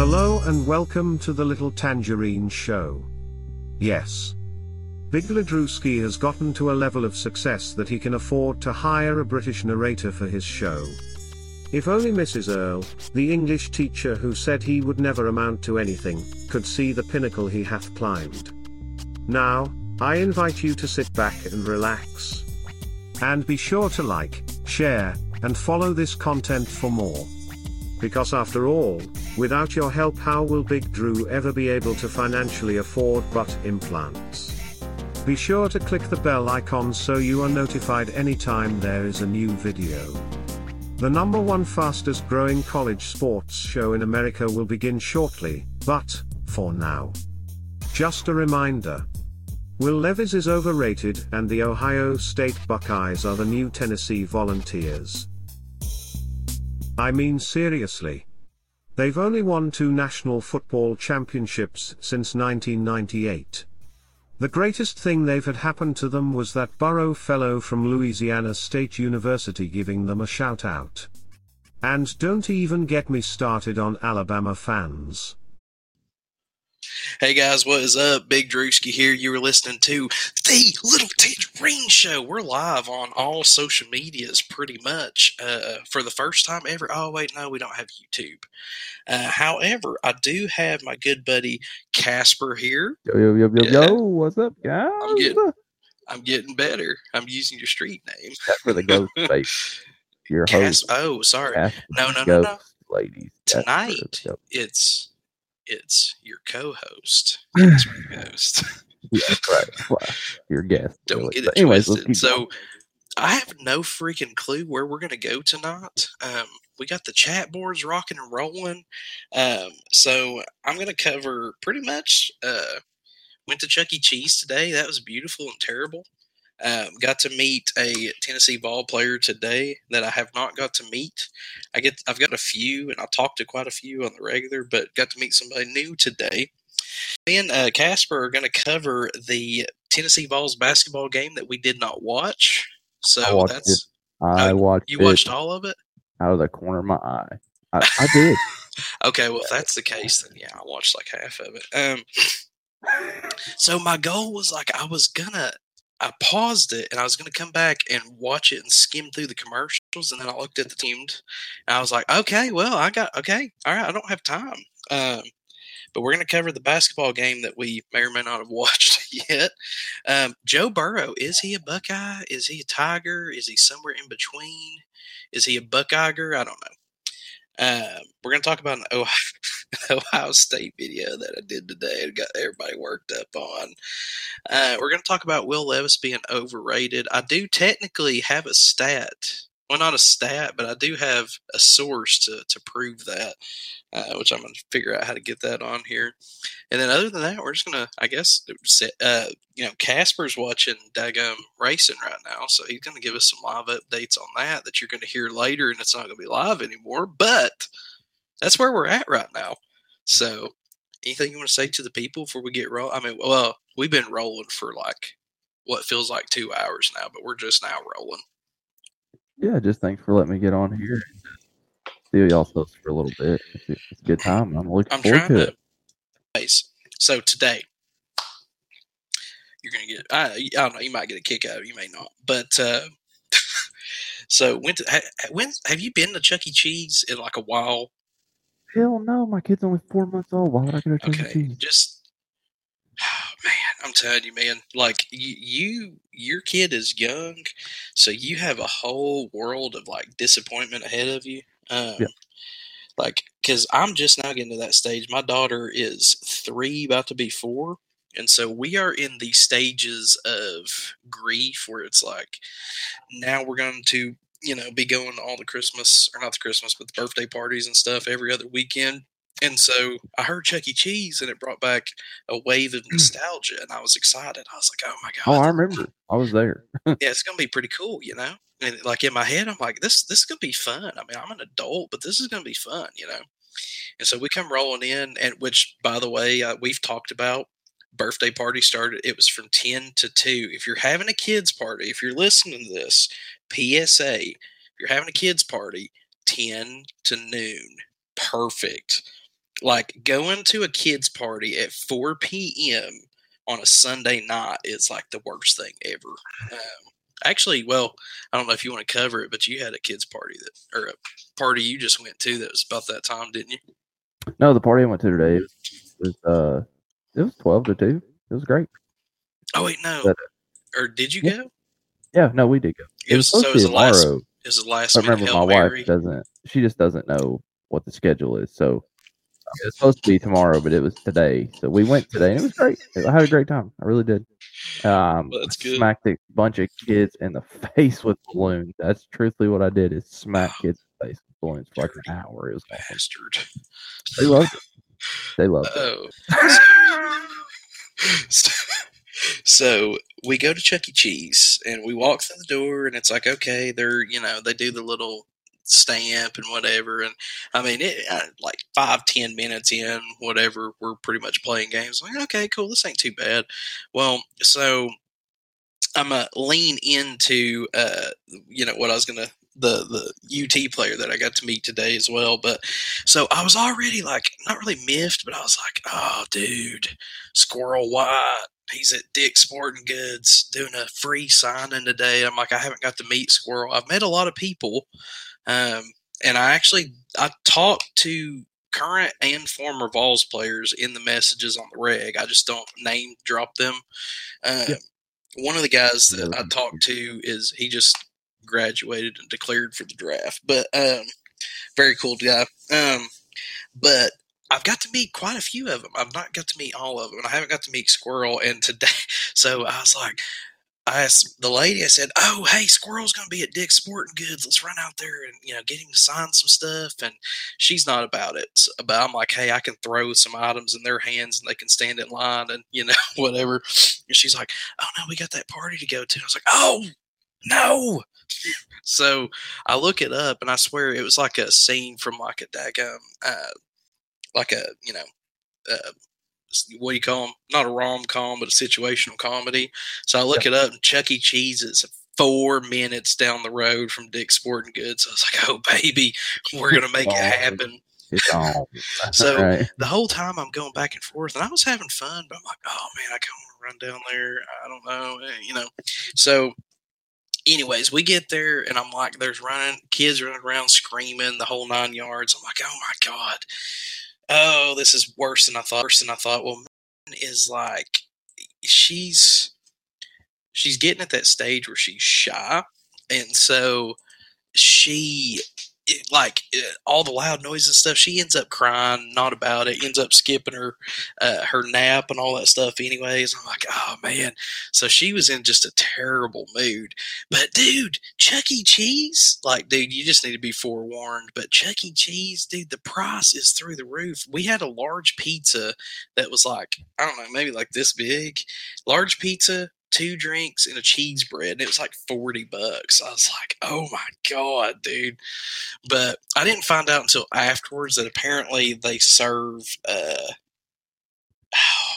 Hello and welcome to the Little Tangerine Show. Yes. Big Ladrewski has gotten to a level of success that he can afford to hire a British narrator for his show. If only Mrs. Earl, the English teacher who said he would never amount to anything, could see the pinnacle he hath climbed. Now, I invite you to sit back and relax. And be sure to like, share, and follow this content for more. Because after all, without your help how will Big Drew ever be able to financially afford butt implants? Be sure to click the bell icon so you are notified anytime there is a new video. The number one fastest growing college sports show in America will begin shortly, but, for now. Just a reminder. Will Levis is overrated and the Ohio State Buckeyes are the new Tennessee Volunteers. I mean seriously. They've only won two national football championships since 1998. The greatest thing they've had happen to them was that Burrow fellow from Louisiana State University giving them a shout out. And don't even get me started on Alabama fans. Hey guys, what is up? Big Drewski here. You were listening to the Little Tangerine Show. We're live on all social medias pretty much uh, for the first time ever. Oh, wait, no, we don't have YouTube. Uh, however, I do have my good buddy Casper here. Yo, yo, yo, yo, Yeah. yo, what's up, guys? I'm getting, I'm getting better. I'm using your street name. That's for the ghost face. Your Cas- host, oh, sorry. Casper, No, no, no, no. ladies. That's for the Tonight, it's it's your co-host, Casper Ghost. Yeah, that's right. Wow. Your guest. Don't really. get it anyways, twisted. going. So I have no freaking clue where we're gonna go tonight. Um, we got the chat boards rocking and rolling. Um, so I'm gonna cover pretty much. Uh, went to Chuck E. Cheese today. That was beautiful and terrible. Um, got to meet a Tennessee Vol player today that I have not got to meet. I get I've got a few and I talked to quite a few on the regular, but got to meet somebody new today. Me and uh, Casper are going to cover the Tennessee Vols basketball game that we did not watch. So I watched that's I oh, watched you it watched all of it. out of the corner of my eye. I, I did. Okay, well if that's the case, then yeah, I watched like half of it. Um, so my goal was like I was gonna I paused it and I was gonna come back and watch it and skim through the commercials and then I looked at the teams and I was like, okay, well I got okay, all right, I don't have time. Um, but we're gonna cover the basketball game that we may or may not have watched yet. Um, Joe Burrow is he a Buckeye? Is he a Tiger? Is he somewhere in between? Is he a Buckeiger? I don't know. Um, we're going to talk about an Ohio, Ohio State video that I did today and got everybody worked up on. Uh, we're going to talk about Will Levis being overrated. I do technically have a stat. Well, not a stat, but I do have a source to, to prove that, uh, which I'm going to figure out how to get that on here. And then other than that, we're just going to, I guess, uh, you know, Casper's watching Dagum Racing right now, so he's going to give us some live updates on that that you're going to hear later, and it's not going to be live anymore. But that's where we're at right now. So, anything you want to say to the people before we get roll? I mean, well, we've been rolling for like what feels like two hours now, but we're just now rolling. Yeah, just thanks for letting me get on here. See y'all folks for a little bit. It's, it's a good time. I'm looking I'm forward to to. it. So today, you're gonna get. I, I don't know. You might get a kick out of it. You may not. But uh, so went to. Ha, when have you been to Chuck E. Cheese in like a while? Hell no, my kid's only four months old. Why would I go to Chuck E. Cheese? just I'm telling you, man. Like you, you, your kid is young, so you have a whole world of like disappointment ahead of you. Um, Yeah. Like, because I'm just now getting to that stage. My daughter is three, about to be four. And so we are in the stages of grief where it's like, now we're going to, you know, be going to all the Christmas, or not the Christmas, but the birthday parties and stuff every other weekend. And so I heard Chuck E. Cheese and it brought back a wave of nostalgia and I was excited. I was like, oh my god!" Oh, God. I remember. I was there. yeah, it's gonna be pretty cool, you know? And like in my head, I'm like, this this is gonna be fun. I mean, I'm an adult, but this is gonna be fun, you know? And so we come rolling in, and which by the way, uh, we've talked about birthday party started it was from 10 to 2 if you're having a kids party if you're listening to this psa if you're having a kids party 10 to noon perfect like going to a kids party at 4 p.m. on a Sunday night is like the worst thing ever. Um, actually, well, I don't know if you want to cover it, but you had a kids party that, or a party you just went to that was about that time, didn't you? No, the party I went to today was uh, it was twelve to two. It was great. Oh wait, no. But- or did you Yeah. go? Yeah, no, we did go. It was supposed so it was be the last. tomorrow. It was the last. I remember my Hail wife doesn't. She just doesn't know what the schedule is. So it's supposed to be tomorrow, but it was today. So we went today, and it was great. I had a great time. I really did. Um, Well, that's good. Smacked a bunch of kids in the face with balloons. That's truthfully what I did. Is smack kids in the face with balloons for like an hour. It was awesome. Bastard. They loved it. They loved it. Oh. so, so we go to Chuck E. Cheese and we walk through the door and it's like, okay, they're, you know, they do the little stamp and whatever. And I mean, it uh, like five, ten minutes in, whatever, we're pretty much playing games. Like, okay, cool. This ain't too bad. Well, so I'm to lean into, uh, you know, what I was to, the, the UT player that I got to meet today as well. But so I was already like, not really miffed, but I was like, oh, dude, Squirrel White. He's at Dick's Sporting Goods doing a free signing today. I'm like, I haven't got to meet Squirrel. I've met a lot of people, um, and I actually I talked to current and former Vols players in the messages on the reg. I just don't name drop them. Um, Yeah. One of the guys that I talked to is he just graduated and declared for the draft, but um, very cool guy. Um, but I've got to meet quite a few of them. I've not got to meet all of them, and I haven't got to meet Squirrel. And today, so I was like, I asked the lady. I said, "Oh, hey, Squirrel's going to be at Dick's Sporting Goods. Let's run out there and you know get him to sign some stuff." And she's not about it. So- but I'm like, "Hey, I can throw some items in their hands, and they can stand in line and you know whatever." And she's like, "Oh no, we got that party to go to." And I was like, "Oh no." So I look it up, and I swear it was like a scene from like a daggum, uh, like a you know, uh, what do you call them? Not a rom com, but a situational comedy. So I look it up, and Chuck E. Cheese is four minutes down the road from Dick's Sporting Goods. So I was like, oh baby, we're gonna make it happen. So right. the whole time I'm going back and forth, and I was having fun, but I'm like, oh man, I kind of want to run down there. I don't know, eh, you know. So, anyways, we get there, and I'm like, there's running kids running around screaming the whole nine yards. I'm like, oh my god, oh this is worse than I thought. Worse than I thought. Well, is like, she's she's getting at that stage where she's shy, and so she it, like uh, all the loud noise and stuff she ends up crying not about it ends up skipping her uh, her nap and all that stuff anyways i'm like oh man. So she was in just a terrible mood. But dude chuck e. Cheese? Like dude you just need to be forewarned but chuck e. Cheese dude the price is through the roof. We had a large pizza that was like i don't know maybe like this big. Large pizza two drinks and a cheese bread and it was like 40 bucks i was like oh my god dude but I didn't find out until afterwards that apparently they serve uh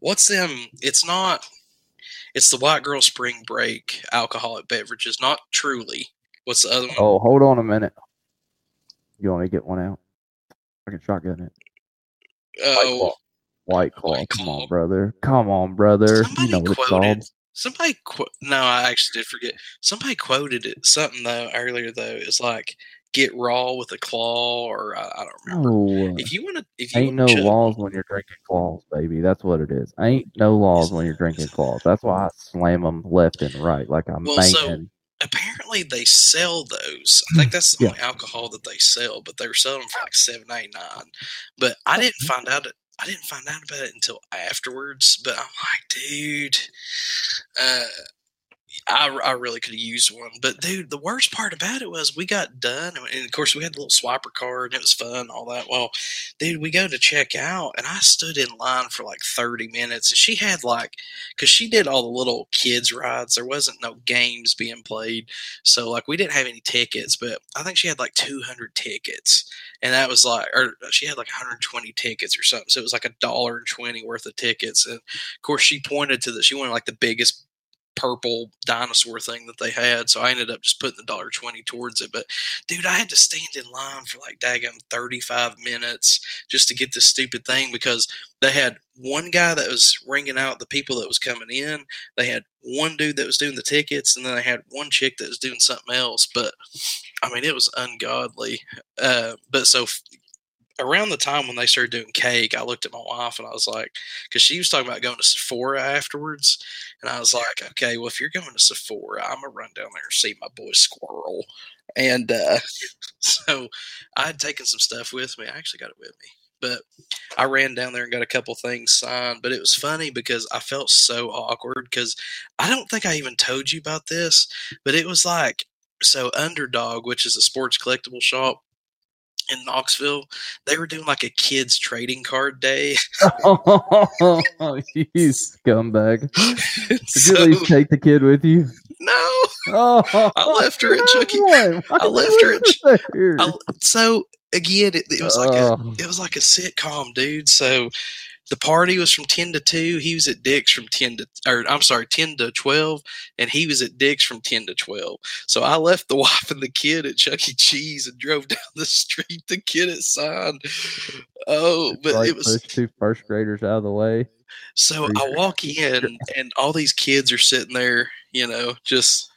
what's them it's not it's the white girl spring break alcoholic beverages not truly what's the other one? Oh, hold on a minute. You want me to get one out? I can shotgun it. oh White Claw. White Come on, brother. Come on, brother. somebody you know what it's quoted called. somebody qu- no i actually did forget somebody quoted it something though earlier though it's like get raw with a claw or i, I don't remember No. if you want to if you Ain't no chug- laws when you're drinking claws, baby. That's what it is. Ain't no laws when you're drinking claws. That's why I slam them left and right like I'm Well, so- apparently they sell those. I think mm, that's the Yeah. only alcohol that they sell, but they were selling them for like seven eighty nine. But I didn't find out it. I didn't find out about it until afterwards. But I'm like, dude, uh, I, I really could have used one. But dude, the worst part about it was we got done, and of course we had the little swiper card, and it was fun, all that. Well, dude, we go to check out, and I stood in line for like thirty minutes, and she had like, because she did all the little kids rides. There wasn't no games being played, so like we didn't have any tickets, but I think she had like two hundred tickets, and that was like, or uh, she had like one hundred twenty tickets or something. So it was like a dollar and twenty worth of tickets, and of course she pointed to the she wanted like the biggest purple dinosaur thing that they had. So I ended up just putting the dollar twenty towards it. But dude, I had to stand in line for like daggum thirty five minutes just to get this stupid thing because they had one guy that was ringing out the people that was coming in. They had one dude that was doing the tickets, and then they had one chick that was doing something else. But I mean, it was ungodly. Uh, but so around the time when they started doing cake, I looked at my wife and I was like, because she was talking about going to Sephora afterwards, and I was like, okay, well, if you're going to Sephora, I'm gonna run down there and see my boy Squirrel. And uh, so I had taken some stuff with me. I actually got it with me, but I ran down there and got a couple things signed. But it was funny because I felt so awkward because I don't think I even told you about this, but it was like so Underdog, which is a sports collectible shop in Knoxville, they were doing like a kids trading card day. oh, you scumbag! Did so, you at least take the kid with you? no, Oh, I left her at Chuck. Why? Why I left her at? I, so again, it, it was like a Oh. it was like a sitcom, dude. So the party was from ten to two. He was at Dick's from ten to, or I'm sorry, ten to twelve, and he was at Dick's from ten to twelve. So I left the wife and the kid at Chuck E. Cheese and drove down the street to get it signed. Oh, but like it was two first graders out of the way. so I walk in and all these kids are sitting there, you know, just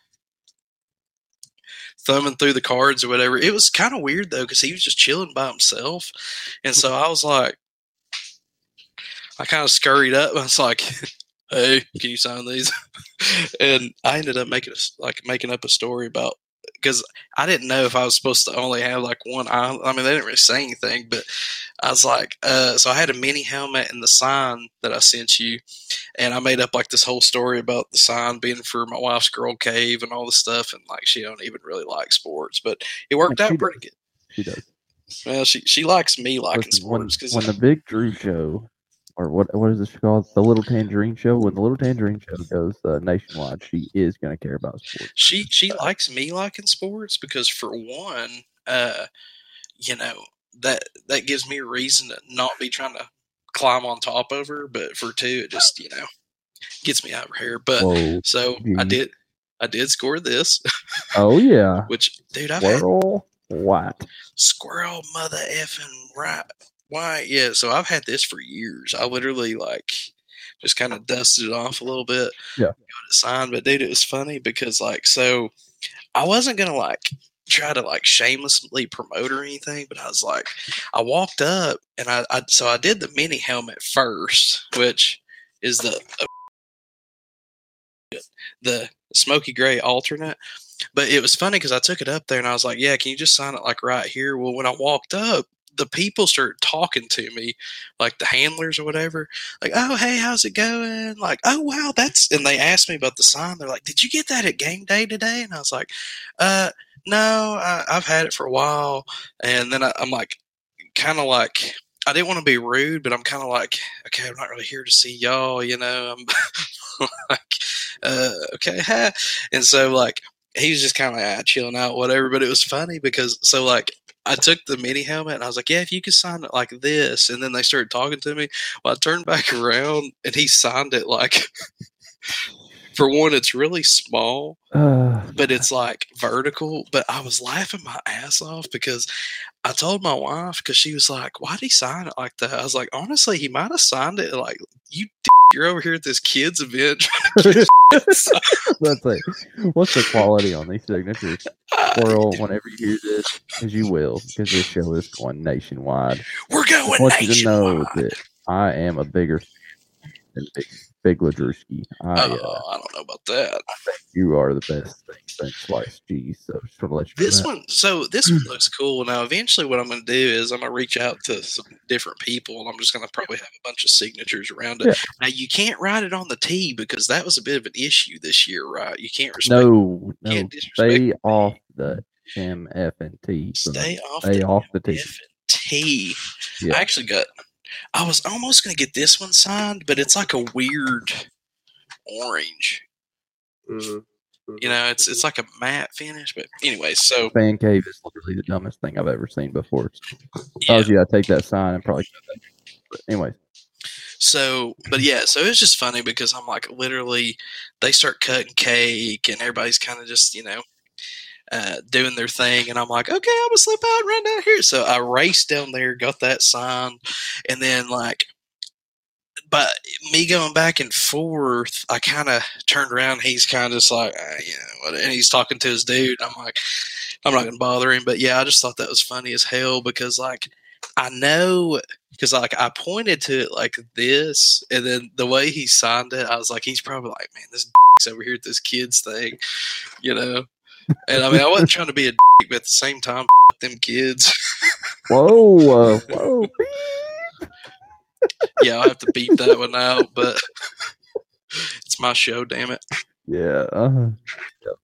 thumbing through the cards or whatever. It was kind of weird though because he was just chilling by himself, and so I was like, I kind of scurried up. I was like, "Hey, can you sign these?" and I ended up making a, like making up a story about because I didn't know if I was supposed to only have like one eye. I mean, they didn't really say anything, but I was like, uh, so I had a mini helmet and the sign that I sent you, and I made up like this whole story about the sign being for my wife's girl cave and all this stuff, and like she don't even really like sports, but it worked she out does. pretty good. She does. Well, she she likes me liking Listen, sports because when the big Drew show, or what what is this called? The Little Tangerine Show. When the Little Tangerine Show goes uh, nationwide, she is going to care about sports. she she likes me liking sports because for one, uh, you know that that gives me a reason to not be trying to climb on top of her, but for two, it just you know gets me out of here. But Whoa! so I did I did score this, Oh yeah, which dude I've had Squirrel White. squirrel mother effing right why yeah so i've had this for years i literally like just kind of dusted it off a little bit Yeah. got it signed but dude it was funny because like so i wasn't gonna like try to like shamelessly promote or anything but i was like i walked up and i, I so i did the mini helmet first which is the the smoky gray alternate but it was funny because I took it up there and I was like, "Yeah, can you just sign it like right here?" Well, when I walked up, the people start talking to me, like the handlers or whatever. Like, "Oh, hey, how's it going?" Like, "Oh, wow, that's." And they asked me about the sign. They're like, "Did you get that at game day today?" And I was like, "Uh, no, I, I've had it for a while." And then I, I'm like, kind of like. I didn't want to be rude, but I'm kind of like, okay, I'm not really here to see y'all, you know. I'm like, uh, okay, and so like he was just kind of like ah, chilling out, whatever. But it was funny because so like I took the mini helmet and I was like, yeah, if you could sign it like this, and then they started talking to me. Well, I turned back around and he signed it like. For one, it's really small, Uh, but it's like vertical. But I was laughing my ass off because I told my wife because she was like, "Why'd he sign it like that?" I was like, "Honestly, he might have signed it like you. D- you're over here at this kids event." let's what's the quality on these signatures? Squirrel, whenever you hear this, as you will, because this show is going nationwide. We're going I want you to know nationwide. that I am a bigger fan than Big, Big Ladrewski. I, Oh, uh, I don't know about that. you are the best thing since sliced cheese. So just want to let you This one, so this one looks cool. Now, eventually, what I'm going to do is I'm going to reach out to some different people, and I'm just going to probably have a bunch of signatures around it. Yeah. Now, you can't write it on the T because that was a bit of an issue this year, right? You can't respect. No, no, can't stay off the M, F, and T. Stay off. Stay the off the T. F and T. Yeah. I actually got. I was almost going to get this one signed, but it's like a weird orange. Mm-hmm. You mm-hmm. know, it's it's like a matte finish. But anyway, so Fan cave is literally the dumbest thing I've ever seen before. If I yeah. was you, I'd take that sign and probably. But anyways, so, but yeah, so it's just funny because I'm like, literally, they start cutting cake and everybody's kind of just, you know, uh, doing their thing. And I'm like, okay, I'm gonna slip out and run down here. So I raced down there, got that sign, and then like, but me going back and forth, I kind of turned around. He's kind of just like, know, and he's talking to his dude. I'm like, I'm not gonna bother him. But yeah, I just thought that was funny as hell because like, I know because like I pointed to it like this, and then the way he signed it, I was like, he's probably like, man, this over here at this kids thing, you know. And I mean, I wasn't trying to be a dick, but at the same time, them kids. Whoa, uh, whoa. yeah, I'll have to beat that one out, but it's my show, damn it. Yeah. Uh-huh. Yep.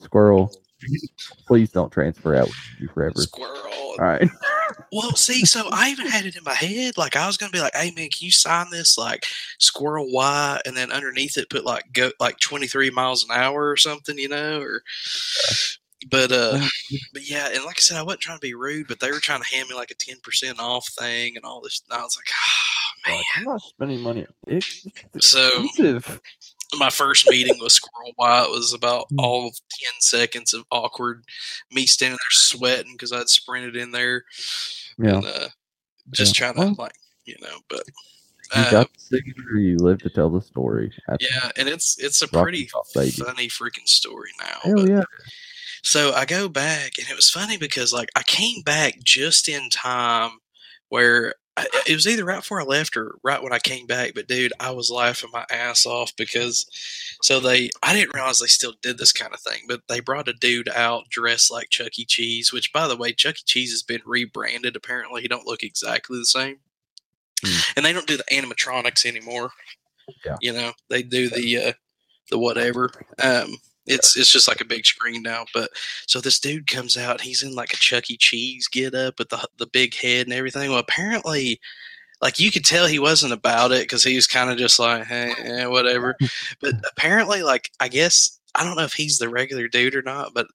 Squirrel. Please don't transfer out with you forever. Squirrel. All right. Well, see, so I even had it in my head. Like, I was gonna be like, "Hey, man, can you sign this like Squirrel Y?" And then underneath it, put like go like twenty three miles an hour or something, you know? Or, but uh, but yeah, and like I said, I wasn't trying to be rude, but they were trying to hand me like a ten percent off thing and all this. And I was like, "Oh man." I'm not spending money. It's So expensive. My first meeting with Squirrel White was about Hmm. all of 10 seconds of awkward me standing there sweating because I'd sprinted in there Yeah. and uh, just Yeah. trying to, like, you know, but You uh, got the signature. You live to tell the story. That's yeah, and it's it's a pretty baby. funny freaking story now. Hell but- yeah. So I go back, and it was funny because like I came back just in time where I, it was either right before I left or right when I came back. But dude, I was laughing my ass off because so they I didn't realize they still did this kind of thing, but they brought a dude out dressed like Chuck E. Cheese, which by the way, Chuck E. Cheese has been rebranded. Apparently, he don't look exactly the same, Hmm. and they don't do the animatronics anymore. Yeah. you know they do the uh, the whatever. Um, it's it's just like a big screen now, but so this dude comes out. He's in like a Chuck E. Cheese get up with the the big head and everything. Well, apparently, like you could tell he wasn't about it because he was kind of just like, hey, eh, whatever. but apparently, like I guess I don't know if he's the regular dude or not, but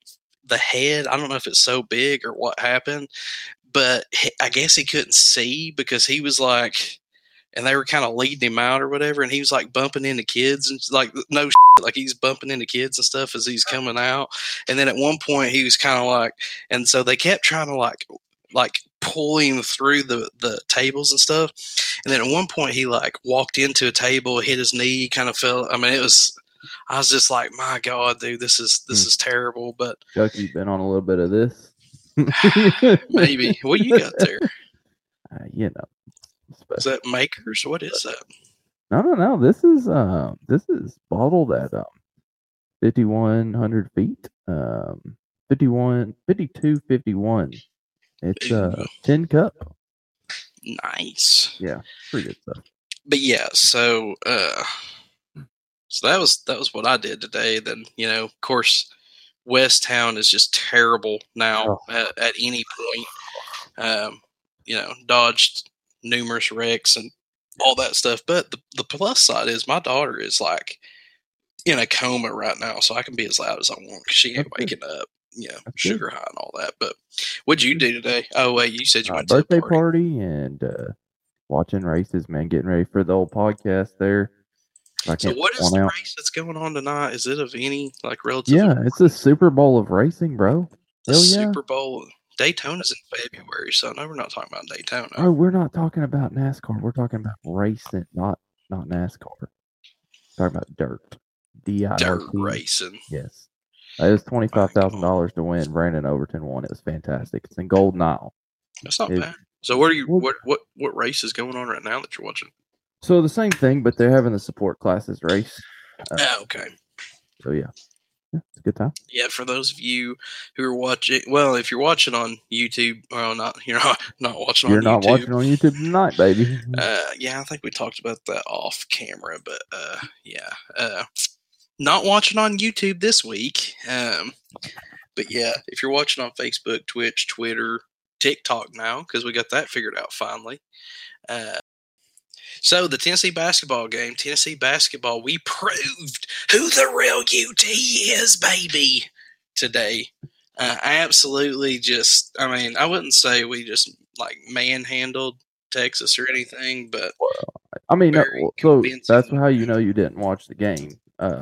the head, I don't know if it's so big or what happened. But he, I guess he couldn't see because he was like. And they were kind of leading him out or whatever, and he was like bumping into kids and like no like he's bumping into kids and stuff as he's coming out. And then at one point he was kind of like, and so they kept trying to like, like pull him through the the tables and stuff. And then at one point he like walked into a table, hit his knee, kind of fell. I mean, it was. I was just like, my God, dude, this is this Hmm. is terrible. But Chucky's been on a little bit of this. maybe what you got there? Uh, you know. Is that makers? What is that? No, no, no. This is uh, this is bottled at um, fifty one hundred feet. Um, 51, 52, 51. It's uh, TinCup. Nice. Yeah, pretty good stuff. but yeah, so uh so that was that was what I did today. Then, you know, of course West Town is just terrible now at, at any point. Um, you know, dodged numerous wrecks and all that stuff. But the, the plus side is my daughter is like in a coma right now, so I can be as loud as I want because she ain't good. waking up. You know, That's good. sugar high and all that. But what'd you do today? Oh wait, you said you Uh, went to a birthday party. party. and uh, watching races, man. Getting ready for the old podcast there. So what is the out. race that's going on tonight? Is it of any like relative? Yeah, it's a Super Bowl of racing, bro. the Hell yeah. Super Bowl. Daytona's in February, so no, we're not talking about Daytona. Oh, we're not talking about NASCAR. We're talking about racing, not not NASCAR. talking about dirt. D I R Dirt racing. Yes. It was twenty five thousand dollars to win. Brandon Overton won. It was fantastic. It's in Golden Isle. That's not It- bad. So what are you? What what what race is going on right now that you're watching? So the same thing, but they're having the support classes race. Uh, Ah, okay. So yeah, yeah it's a good time. Yeah, for those of you who are watching, well, if you're watching on YouTube, well, not you're not not watching You're on not YouTube. watching on YouTube tonight, baby. Uh, yeah, I think we talked about that off camera, but uh, yeah, uh, not watching on YouTube this week. Um, but yeah, if you're watching on Facebook, Twitch, Twitter, TikTok now, because we got that figured out finally. Uh, so the Tennessee basketball game, Tennessee basketball, we proved who the real UT is, baby, today. Uh, absolutely, just I mean, I wouldn't say we just like manhandled Texas or anything, but I mean, no, well, so that's how you know you didn't watch the game. Um,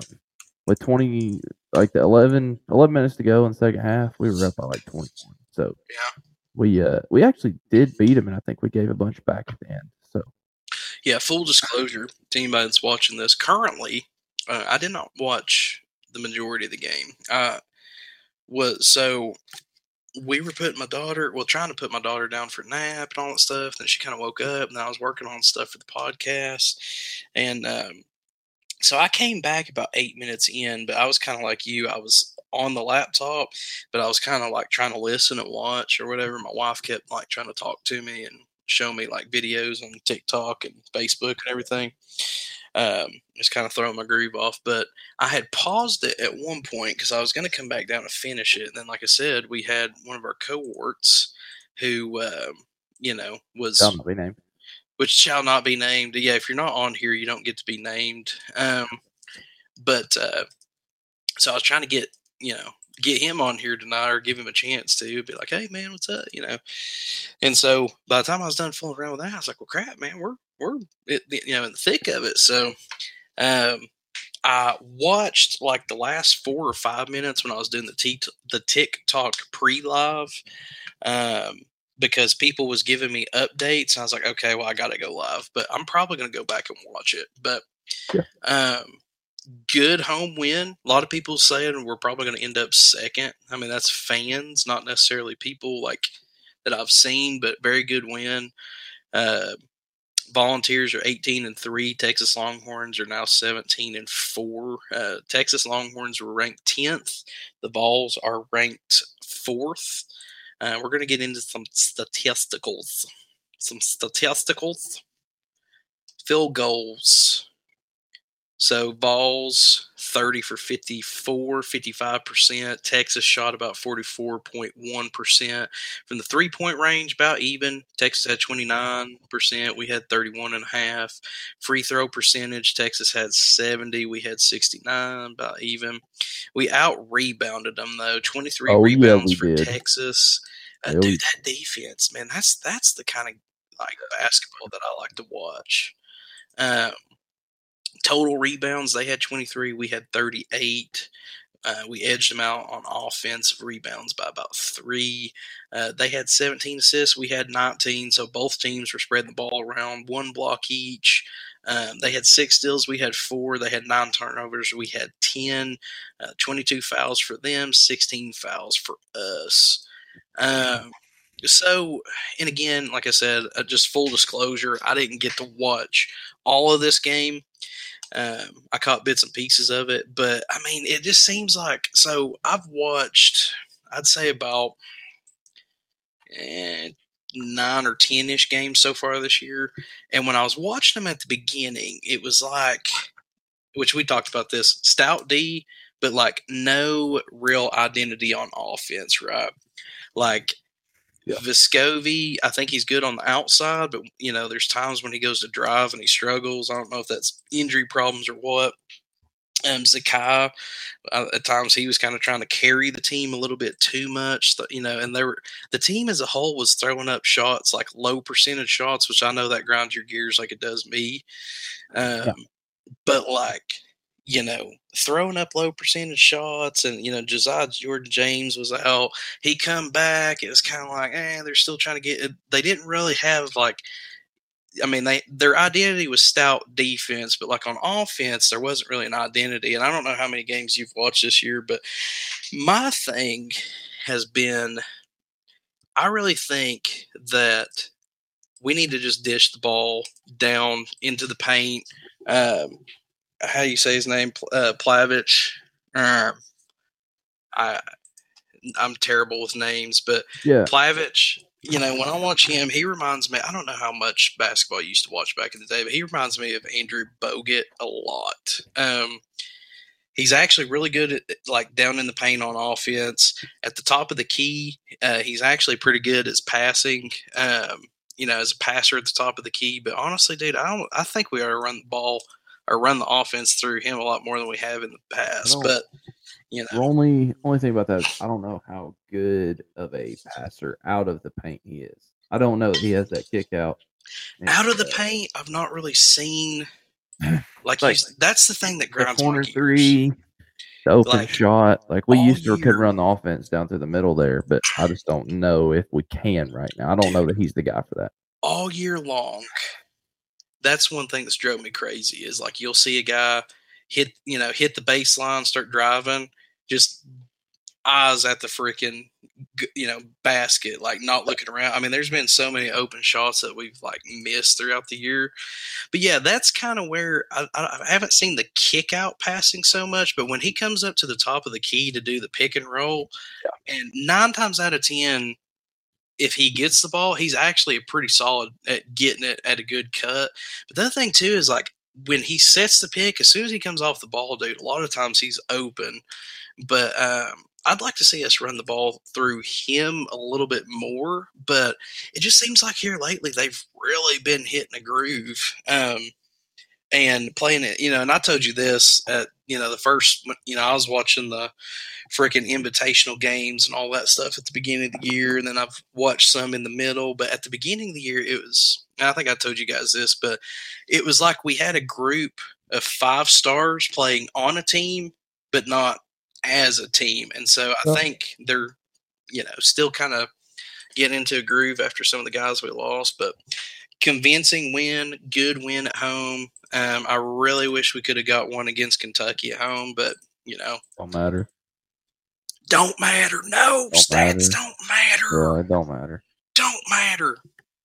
with 20, like the 11, 11 minutes to go in the second half, we were up by like 21. So Yeah. we uh we actually did beat them, and I think we gave a bunch back at the end. Yeah, full disclosure to anybody that's watching this. Currently, uh, I did not watch the majority of the game. Uh, was so we were putting my daughter, well, trying to put my daughter down for nap and all that stuff. Then she kind of woke up, and I was working on stuff for the podcast, and um, so I came back about eight minutes in. But I was kind of like you. I was on the laptop, but I was kind of like trying to listen and watch or whatever. My wife kept like trying to talk to me and show me like videos on TikTok and Facebook and everything. Um, it's kind of throwing my groove off, but I had paused it at one point because I was going to come back down and finish it. And then, like I said, we had one of our cohorts who, um, you know, was shall not be named. which shall not be named. Yeah, if you're not on here, you don't get to be named. Um, but uh, so I was trying to get you know get him on here tonight or give him a chance to be like, hey man, what's up? You know. And so by the time I was done fooling around with that, I was like, well, crap, man, we're we're it, you know in the thick of it. So um, I watched like the last four or five minutes when I was doing the t- the TikTok pre-live. Um, because people was giving me updates and I was like, okay, well, I got to go live, but I'm probably going to go back and watch it. But Yeah. um, good home win. A lot of people saying we're probably going to end up second. I mean, that's fans, not necessarily people like that I've seen, but very good win. Uh, Volunteers are 18 and 3. Texas Longhorns are now 17 and 4. Uh, Texas Longhorns were ranked 10th. The Vols are ranked 4th. Uh, we're going to get into some statisticals. Some statisticals. Field goals. So Vols 30 for 54, 55%. Texas shot about 44.1%. From the three point range, about even. Texas had 29%. We had 31.5. Free throw percentage, Texas had 70. We had 69, about even. We out rebounded them, though. 23 Oh, rebounds we for did. Texas. Uh, Yeah, we dude, that defense, man, that's that's the kind of like basketball that I like to watch. Um, total rebounds, they had 23. We had 38. Uh, we edged them out on offensive rebounds by about three. Uh, they had 17 assists. We had 19. So both teams were spreading the ball around, one block each. Um, they had six steals. We had four. They had nine turnovers. We had 10. Uh, 22 fouls for them, 16 fouls for us. Um, so, and again, like I said, uh, just full disclosure, I didn't get to watch all of this game. Um, I caught bits and pieces of it, but I mean, it just seems like so. I've watched, I'd say about eh, nine or ten ish games so far this year, and when I was watching them at the beginning, it was like, which we talked about this stout D, but like no real identity on offense, right? Like Yeah. Vescovi, I think he's good on the outside, but you know, there's times when he goes to drive and he struggles. I don't know if that's injury problems or what. Um, Zakai, uh, at times he was kind of trying to carry the team a little bit too much, you know. And they were the team as a whole was throwing up shots like low percentage shots, which I know that grinds your gears like it does me. Um, But like you know, throwing up low percentage shots, and you know, Josiah Jordan James was out. He come back. It was kind of like, eh, they're still trying to get. They didn't really have like. I mean, they their identity was stout defense, but like on offense, there wasn't really an identity. And I don't know how many games you've watched this year, but my thing has been, I really think that we need to just dish the ball down into the paint. Um, how do you say his name? Uh, Plavsic. Um, I I'm terrible with names, but Yeah. Plavsic, you know, when I watch him, he reminds me. I don't know how much basketball I used to watch back in the day, but he reminds me of Andrew Bogut a lot. Um, he's actually really good at like down in the paint on offense. At the top of the key, uh, he's actually pretty good at passing. Um, you know, as a passer at the top of the key. But honestly, dude, I don't. I think we ought to run the ball or run the offense through him a lot more than we have in the past. But you The know, only only thing about that is I don't know how good of a passer out of the paint he is. I don't know he has that kick out Out of the uh, paint, I've not really seen. Like, Like, that's the thing that the grinds corner three, the open Like, shot. Like we used to could run the offense down through the middle there, but I just don't know if we can right now. I don't know that he's the guy for that. all year long. That's one thing that's drove me crazy is like you'll see a guy hit, you know, hit the baseline, start driving, just eyes at the freaking, you know, basket, like not looking around. I mean, there's been so many open shots that we've like missed throughout the year. But yeah, that's kind of where I, I, haven't seen the kick out passing so much. But when he comes up to the top of the key to do the pick and roll, and nine times out of 10, if he gets the ball, he's actually a pretty solid at getting it at a good cut. But the other thing too is like when he sets the pick, as soon as he comes off the ball, dude, a lot of times he's open. But um, I'd like to see us run the ball through him a little bit more. But it just seems like here lately they've really been hitting a groove. Um, and playing it, you know, and I told you this at, you know, the first, you know, I was watching the freaking invitational games and all that stuff at the beginning of the year. And then I've watched some in the middle. But at the beginning of the year, it was, I think I told you guys this, but it was like we had a group of five stars playing on a team, but not as a team. And so I think they're, you know, still kind of getting into a groove after some of the guys we lost. But convincing win, good win at home. Um, I really wish we could have got one against Kentucky at home, but you know, Don't matter. don't matter. No, Don't stats matter. don't matter. Well, it don't matter. Don't matter.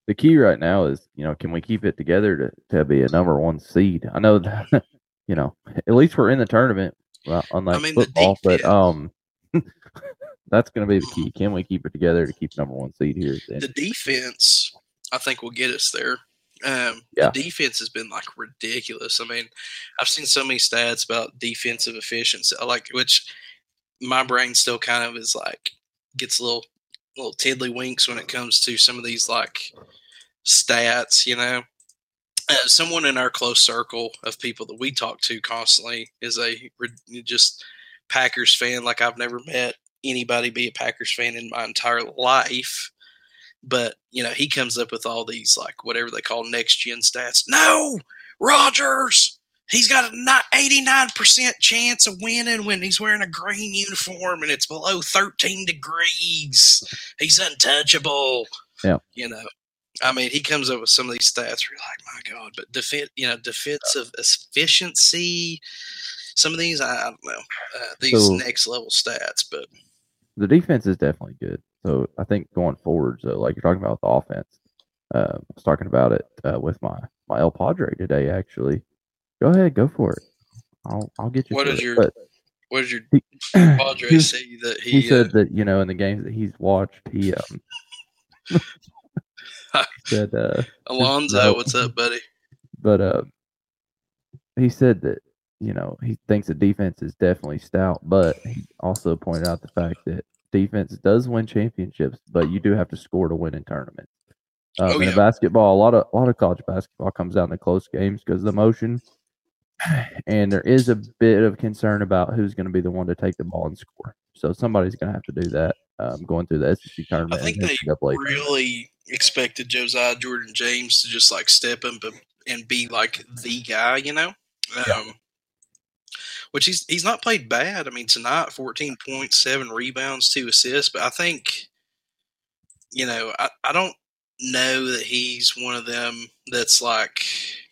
The key right now is, you know, can we keep it together to, to be a number one seed? I know that, you know, at least we're in the tournament, well, unlike mean, the football, but um, that's going to be the key. Can we keep it together to keep number one seed here? at the end? The defense, I think, will get us there. Um, Yeah. The defense has been like ridiculous. I mean, I've seen so many stats about defensive efficiency, like which my brain still kind of is like gets a little little tiddlywinks when it comes to some of these like stats. You know, uh, someone in our close circle of people that we talk to constantly is a just Packers fan. Like I've never met anybody be a Packers fan in my entire life. But you know, he comes up with all these like whatever they call next gen stats. No, Rodgers. He's got a eighty nine percent chance of winning when he's wearing a green uniform and it's below thirteen degrees. He's untouchable. Yeah. You know, I mean, he comes up with some of these stats where you're like, my God, but defense, you know, defensive efficiency, some of these, I, I don't know, uh, these So- next level stats, but the defense is definitely good. So I think going forward, so like you're talking about the offense, uh, I was talking about it uh, with my my El Padre today. Actually, go ahead, go for it. I'll I'll get you. What it. your- But what did your he, Padre he, say that he he, said uh, that you know in the games that he's watched, he um said uh Alonzo, what's up, buddy? but uh he said that you know he thinks the defense is definitely stout, but he also pointed out the fact that defense does win championships, but you do have to score to win in tournaments. Um, Oh, in yeah. basketball, a lot of a lot of college basketball comes down to close games because of the motion, and there is a bit of concern about who's going to be the one to take the ball and score. So somebody's going to have to do that um, going through the SEC tournament. I think they. Really expected Josiah Jordan James to just like step up and- and be like the guy, you know? Um, Yeah. Which he's he's not played bad. I mean, tonight, fourteen point seven rebounds, two assists. But I think, you know, I, I don't know that he's one of them that's like,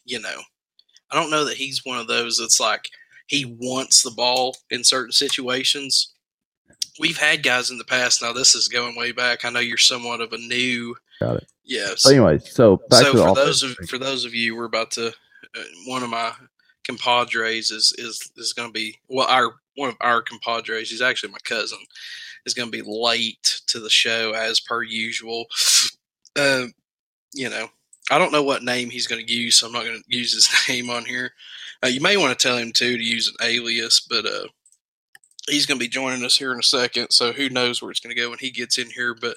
you know, I don't know that he's one of those that's like he wants the ball in certain situations. We've had guys in the past. Now this is going way back. I know you're somewhat of a new. Got it. Yes. So, anyways, so back so to for those of for those of you, we're about to. Uh, one of my compadres is is is going to be well. Our one of our compadres. He's actually my cousin. Is going to be late to the show as per usual. Um, you know, I don't know what name he's going to use, so I'm not going to use his name on here. Uh, you may want to tell him too to use an alias, but uh, he's going to be joining us here in a second. So who knows where it's going to go when he gets in here? But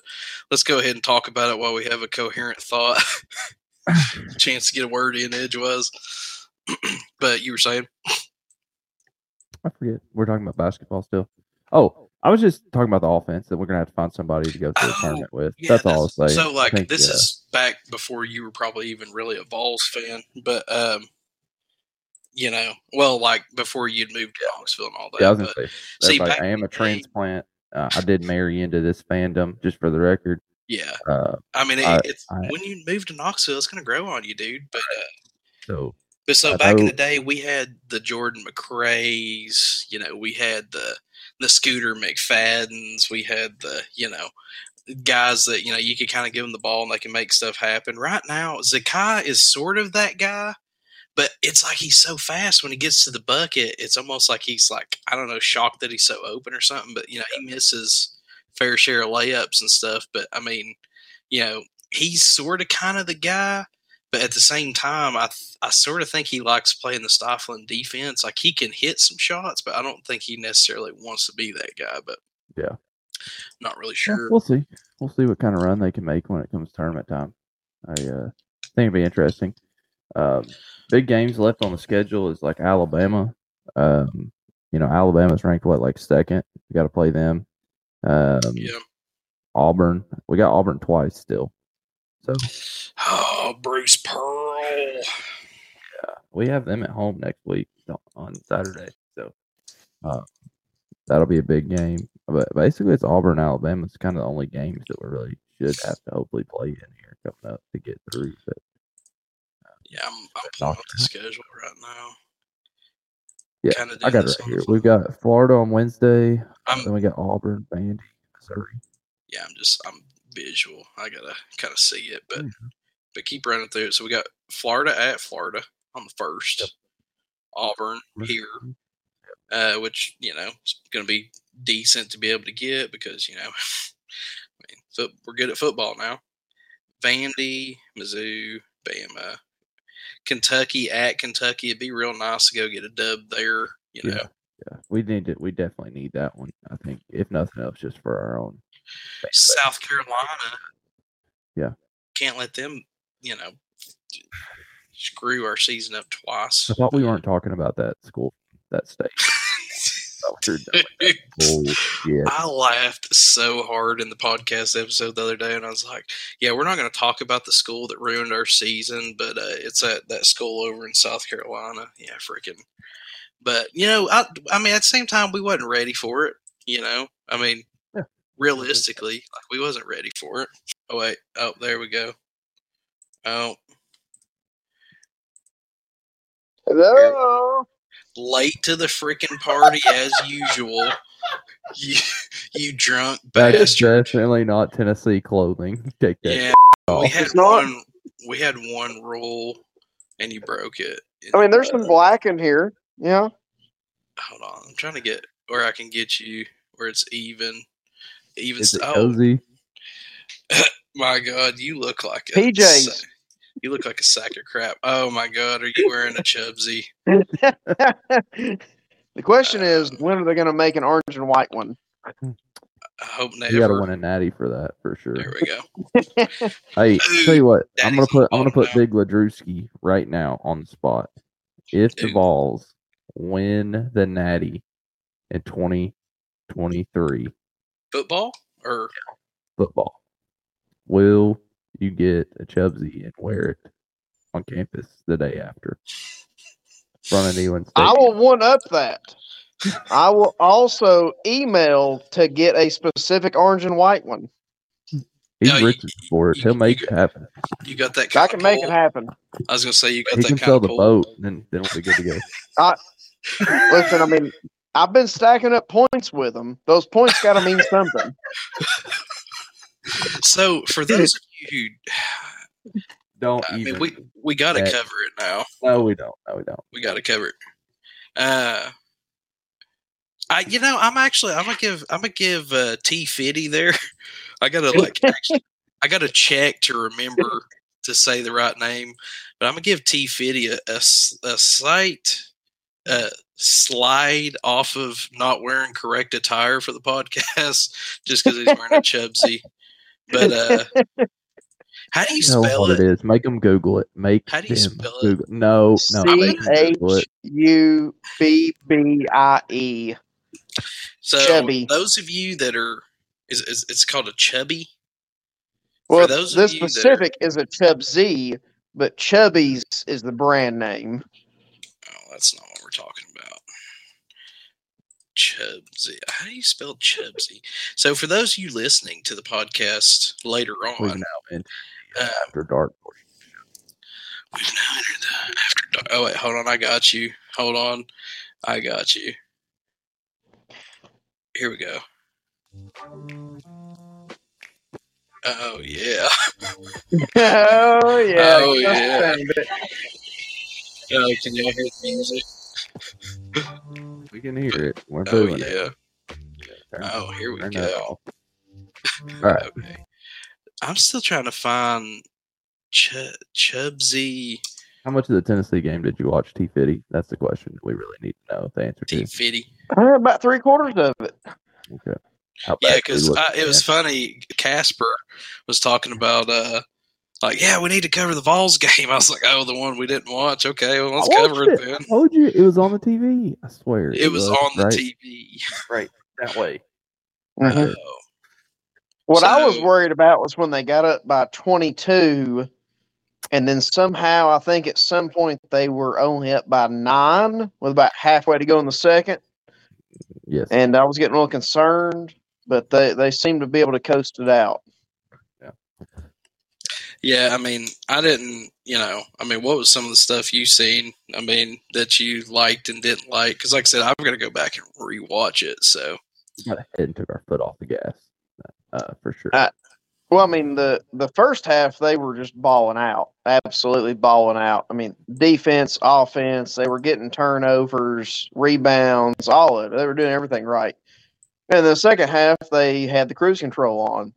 let's go ahead and talk about it while we have a coherent thought. Chance to get a word in edgewise. but you were saying, I forget. We're talking about basketball still. Oh, I was just talking about the offense that we're gonna have to find somebody to go to the Oh, tournament with. Yeah, that's all I was saying. So like think, this yeah. is back before you were probably even really a Vols fan, but um, you know, well, like before you'd moved to Knoxville and all that. Yeah, I was gonna but say. see, back I am a transplant. Uh, I did marry into this fandom, just for the record. yeah, Uh, I mean, it, I- it's I- when you move to Knoxville, it's gonna grow on you, dude. But uh, so But so I back in the day, we had the Jordan McRae's. You know, we had the the Scooter McFadden's. We had the you know guys that you know you could kind of give them the ball and they can make stuff happen. Right now, Zakai is sort of that guy, but it's like he's so fast when he gets to the bucket. It's almost like he's like I don't know, shocked that he's so open or something. But you know, he misses fair share of layups and stuff. But I mean, you know, he's sort of kind of the guy but at the same time, I th- I sort of think he likes playing the stifling defense. Like he can hit some shots, but I don't think he necessarily wants to be that guy. But Yeah. not really yeah, sure. we'll see. We'll see what kind of run they can make when it comes tournament time. I uh, think it'll be interesting. Um, big games left on the schedule is like Alabama. Um, you know, Alabama's ranked what like second. We got to play them. Um, yeah. Auburn. We got Auburn twice still. So Oh, Bruce Pearl. Yeah, we have them at home next week on- Saturday. So uh, that'll be a big game. But basically, it's Auburn, Alabama. It's kind of the only games that we really should have to hopefully play in here coming up to get through. But Yeah, I'm, I'm pulling up the schedule right now. Yeah, I got it right here. We've got Florida on Wednesday. I'm Then we got Auburn, Vandy, Missouri. yeah, I'm just I'm visual. I gotta kind of see it, but Mhm. but keep running through it. So we got Florida at Florida on the first. Yep. Auburn here, uh, which you know is going to be decent to be able to get because you know, I mean, foot, we're good at football now. Vandy, Mizzou, Bama, Kentucky at Kentucky. It'd be real nice to go get a dub there. You know, Yeah. Yeah, we need to. We definitely need that one. I think, if nothing else, just for our own. South Carolina. Yeah. can't let them. You know, screw our season up twice. I thought we weren't talking about that school, that state. I thought we were doing bullshit. I laughed so hard in the podcast episode the other day, and I was like, "Yeah, we're not going to talk about the school that ruined our season, but uh, it's at that school over in South Carolina. Yeah, freaking." But you know, I, I mean, at the same time, we wasn't ready for it. You know, I mean. Realistically, like we wasn't ready for it. Oh wait, oh there we go. Oh, Hello. late to the freaking party as usual. You, you drunk That's bastard. definitely not Tennessee clothing. Take that Yeah, off. we had It's not. one. We had one rule, and you broke it. I mean, there's Uh, some black in here. Yeah. Hold on, I'm trying to get where I can get you where it's even. Even. Is it oh cozy? my god, you look like a PJs. sa- You look like a sack of crap. Oh my god, are you wearing a Chubsy? the question is, Um, when are they going to make an orange and white one? I hope You got to never. win a natty for that for sure. There we go. Hey, tell you what, I'm gonna put I'm gonna put now. Big Ladrewski right now on the spot. If the Dude. Vols win the Natty in 2023 Football or football, will you get a Chubsy and wear it on campus the day after? Front of Neyland I will one up that. I will also email to get a specific orange and white one. He's No, you- rich for it. He'll make got- it happen. you got that? I can of make pull? it happen. I was gonna say you got He that can kind sell of the pull. boat, then then we'll be good to go. Listen, I mean, I've been stacking up points with them. Those points got to mean something. So for those of you who Don't I even. mean, we we got to cover it now. no, we don't. No, we don't. We got to cover it. Uh, I you know I'm actually I'm gonna give I'm gonna give uh, T Fitty there. I gotta like actually I gotta check to remember to say the right name, but I'm gonna give T Fitty a a slight uh, slide off of not wearing correct attire for the podcast just because he's wearing a Chubsy. But uh, how do you know spell what it? it is. Make them Google it. Make How do you them spell it? Google. No, no. C make 'em Google H it. U B B I E. So Chubby. those of you that are, is, is it's called a chubby. Well, those of this you that are- specific is a Chub Z, but Chubby's is the brand name. Oh, that's not what we're talking about. Chubsy. How do you spell Chubsy? So, for those of you listening to the podcast later We've on, now entered uh, after dark we've now entered the after dark. Oh wait, hold on. I got you. Hold on. I got you. Here we go. Oh yeah. oh yeah. Oh, yeah. found it. Oh, can y'all hear the music? We can hear it. We're Oh doing yeah. it. Turn- Oh, here we turn go. All right. Okay. I'm still trying to find Ch- Chubsy How much of the Tennessee game did you watch, T Fitty? That's the question we really need to know the answer T to. Fitty. Uh, about three quarters of it. Okay. How Yeah, because it was funny. Casper was talking about, uh, like, yeah, we need to cover the Vols game. I was like, oh, the one we didn't watch. Okay, well, let's I cover watched it then. I told you it was on the TV. I swear. It was on the right, TV. Right. That way. Oh, What I was worried about was when they got up by 22, and then somehow I think at some point they were only up by nine with about halfway to go in the second, Yes. and I was getting a little concerned, but they, they seemed to be able to coast it out. Yeah, I mean, I didn't, you know, I mean, what was some of the stuff you seen? I mean, that you liked and didn't like? Because, like I said, I'm going to go back and rewatch it. So, got ahead and took our foot off the gas. Uh, for sure. Uh, Well, I mean the the first half they were just balling out, absolutely balling out. I mean defense, offense, they were getting turnovers, rebounds, all of it. They were doing everything right. And the second half they had the cruise control on.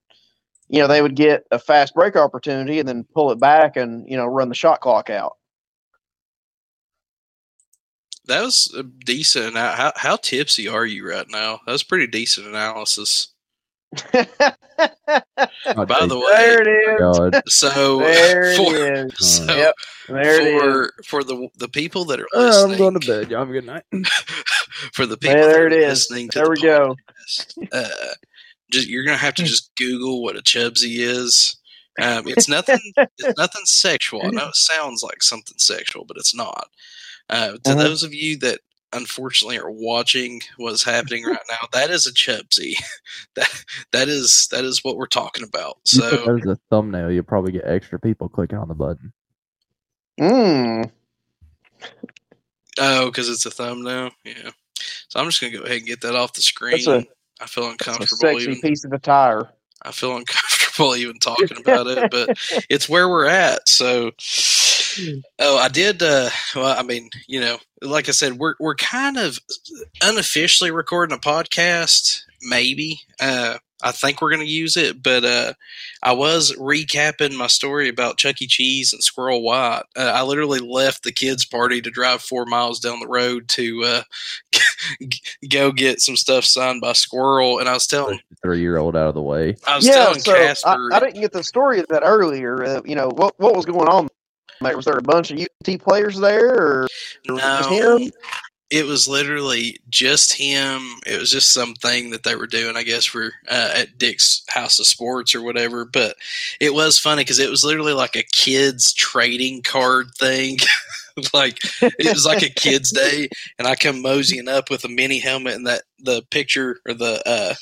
You know they would get a fast break opportunity and then pull it back and you know run the shot clock out. that was a decent. How, how tipsy are you right now? That was pretty decent analysis. By say- the there way, it is. So There for, it is. so Yep, there it is. for for the the people that are Oh, listening, I'm going to bed. Y'all have a good night. for the people There that are it is. listening to There the we go. uh, just you're gonna have to just Google what a chubsy is. Um, it's nothing. it's nothing sexual. I know it sounds like something sexual, but it's not. Uh, to Mhm. those of you that unfortunately are watching what's happening right now, that is a chubsy. that that is that is what we're talking about. So that as a thumbnail, you'll probably get extra people clicking on the button. Mm. oh, because it's a thumbnail. Yeah. So I'm just gonna go ahead and get that off the screen. That's a- I feel uncomfortable sexy even. piece of attire. I feel uncomfortable even talking about it, but it's where we're at. So, oh, I did. Uh, well, I mean, you know, like I said, we're we're kind of unofficially recording a podcast. Maybe uh, I think we're going to use it, but uh, I was recapping my story about Chuck E. Cheese and Squirrel White. Uh, I literally left the kids' party to drive four miles down the road to uh, go get some stuff signed by Squirrel, and I was telling Three year old out of the way. I was yeah, telling so I, Casper. I didn't get the story of that earlier. Uh, you know what what was going on there? Was there a bunch of UT players there, or or just No, him? It was literally just him. It was just something that they were doing, I guess, for uh, at Dick's House of Sports or whatever. But it was funny because it was literally like a kids trading card thing. like it was like a kids day, and I come moseying up with a mini helmet and that the picture or the uh,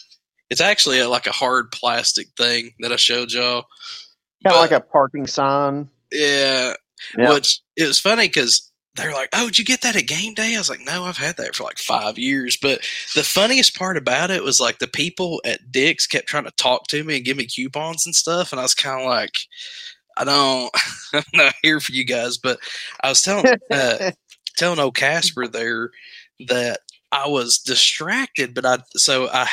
it's actually a, like a hard plastic thing that I showed y'all. Kind of like a parking sign. yeah, Yeah. which it was funny because they're like, "Oh, did you get that at game day?" I was like, "No, I've had that for like five years." But the funniest part about it was like the people at Dick's kept trying to talk to me and give me coupons and stuff, and I was kind of like, "I don't, I'm not here for you guys." But I was telling uh, telling old Casper there that I was distracted, but I so I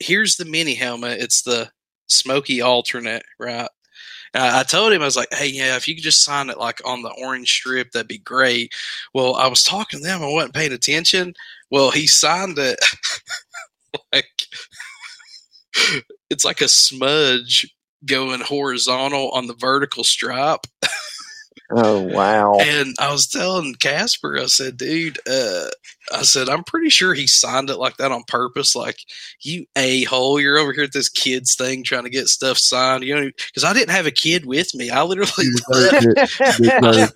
here's the mini helmet. It's the smoky alternate, right? I told him I was like, "Hey, yeah, if you could just sign it like on the orange strip, that'd be great." Well, I was talking to them, I wasn't paying attention. Well, he signed it like it's like a smudge going horizontal on the vertical stripe. Oh wow. And I was telling Casper, I said, dude, uh, I said, I'm pretty sure he signed it like that on purpose. Like, you a hole, you're over here at this kids thing trying to get stuff signed. You know, because I didn't have a kid with me. I literally You deserved it.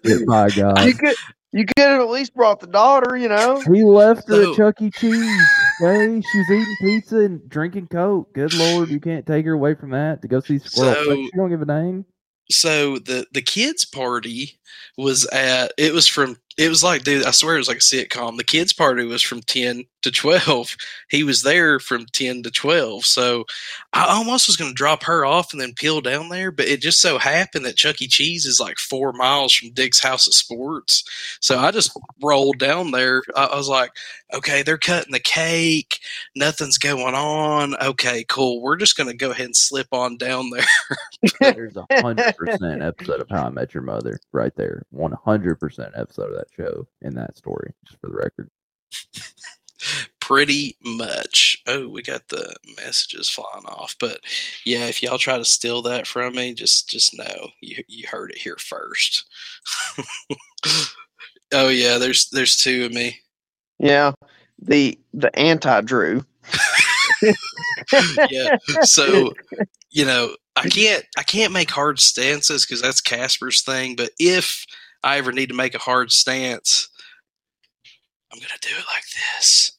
You it, my God. you could you could have at least brought the daughter, you know. He left her So- at Chuck E. Cheese. Okay, she's eating pizza and drinking Coke. Good lord, you can't take her away from that to go see Squirrel. So- But she don't give a dang. So the the kids party was at it was from it was like dude i swear it was like a sitcom. The kids party was from 10 to 12 he was there from 10 to 12 so i almost was going to drop her off and then peel down there but it just so happened that chuck e. Cheese is like four miles from dick's house of sports. So i just rolled down there. I, I was like okay they're cutting the cake. Nothing's going on. Okay cool. We're just going to go ahead and slip on down there. There's a hundred percent episode of How I Met Your Mother right there. One hundred percent episode of that show in that story, just for the record. pretty much. Oh, we got the messages flying off. But yeah, if y'all try to steal that from me, just just know you you heard it here first. oh yeah, there's there's two of me. Yeah. The the anti Drew. Yeah. So you know, I can't I can't make hard stances because that's Casper's thing. But if I ever need to make a hard stance, I'm gonna do it like this.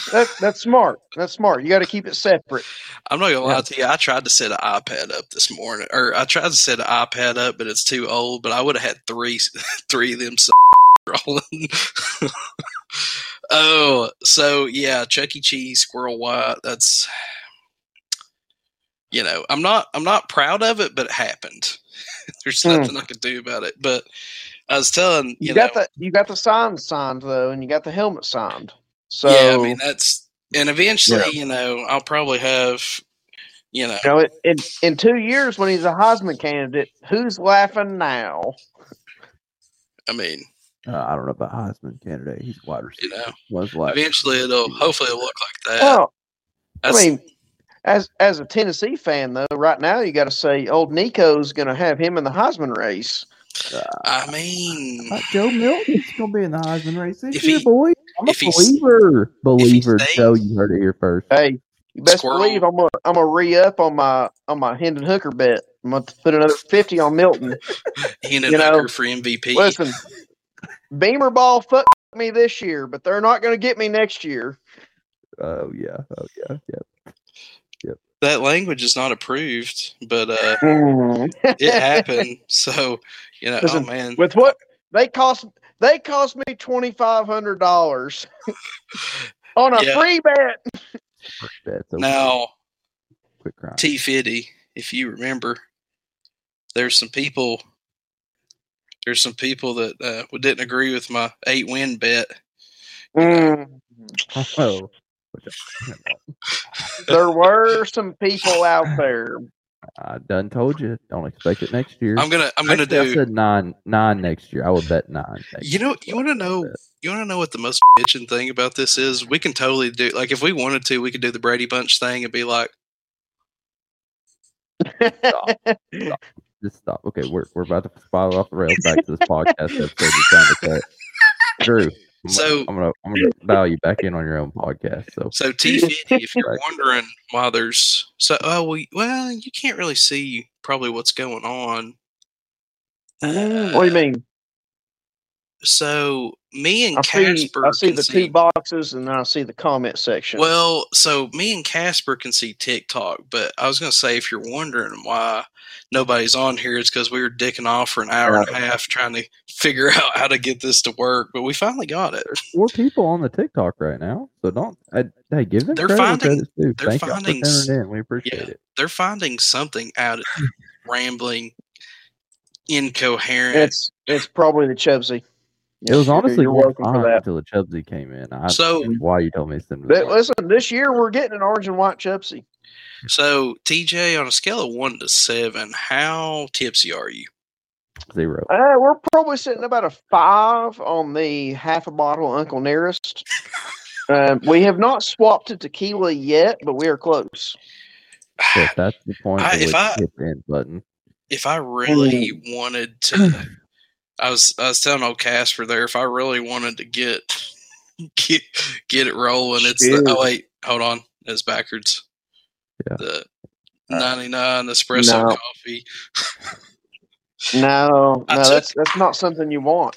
that, that's smart. That's smart. You got to keep it separate. I'm not gonna lie to you. I tried to set an iPad up this morning, or I tried to set an iPad up, but it's too old. But I would have had three, three of them s- rolling. oh, so yeah, Chuck E. Cheese, Squirrel White. That's you know, I'm not, I'm not proud of it, but it happened. There's Hmm. nothing I could do about it. But I was telling you, You, know, got the you got the sign signed though, and you got the helmet signed. So yeah, I mean that's, and eventually, you know, I'll probably have, you know, you know, in in two years when he's a Heisman candidate, who's laughing now? I mean, Uh, I don't know about Heisman candidate. He's wide you receiver. know, Was like eventually it'll, hopefully it'll look like that. Well, I mean, as as a Tennessee fan though, right now you got to say old Nico's going to have him in the Heisman race. I mean, Uh, Joe Milton's gonna be in the Heisman race this year, he- boy. I'm a believer. Believer, Joe. You heard it here first. Hey, you best Squirrel. believe I'm gonna I'm gonna re up on my on my Hendon Hooker bet. I'm gonna put another fifty on Milton. Hendon you know, Hooker for MVP. Listen, Beamer ball fucked me this year, but they're not going to get me next year. Oh yeah. Oh yeah. Yeah. That language is not approved, but uh, it happened. So you know, Listen, oh man, With what they cost, they cost me twenty five hundred dollars on a Yeah. free bet. That's okay. now quick crime. T Fitty, if you remember, there's some people. There's some people that uh, didn't agree with my eight win bet. Mm. Oh. There were some people out there. I done told you. Don't expect it next year. I'm gonna, I'm gonna Actually, I said nine, nine next year. I would bet nine. You know, year. you want to know, you want to know what the most bitching thing about this is? We can totally do, like, if we wanted to, we could do the Brady Bunch thing and be like, Just stop. Okay, we're we're about to spiral off the rails back to this podcast episode you're trying to cut. Drew, I'm So- gonna, I'm gonna I'm gonna dial you back in on your own podcast. So So T fifty, if you're wondering why there's so oh well, well you can't really see probably what's going on. what do you mean? So me and I see, Casper I see can the see. two boxes, and then I see the comment section. Well, so me and Casper can see TikTok, but I was gonna say if you're wondering why nobody's on here, it's because we were dicking off for an hour and a half trying to figure out how to get this to work, but we finally got it. There's four people on the TikTok right now. So don't I, hey give them They're credit. finding- credit's due. they're Thank you for finding in. We appreciate Yeah. it. They're finding something out of rambling, incoherent. it's it's probably the Chubsy. It was honestly you're welcome for that. until the Chubsy came in. I So- don't know why you told me to send But listen, this year we're getting an orange and white Chubsy. So, TJ, on a scale of one to seven, how tipsy are you? zero. Uh, we're probably sitting about a five on the half a bottle Uncle Nearest. Um, we have not swapped to tequila yet, but we are close. So if that's the point, I- to if which I- hit the end button. if I really wanted to, I was I was telling old Casper there if I really wanted to get get get it rolling, it's the, oh wait, hold on, it's backwards. Yeah. The ninety nine espresso No. coffee. No, no, took- that's that's not something you want.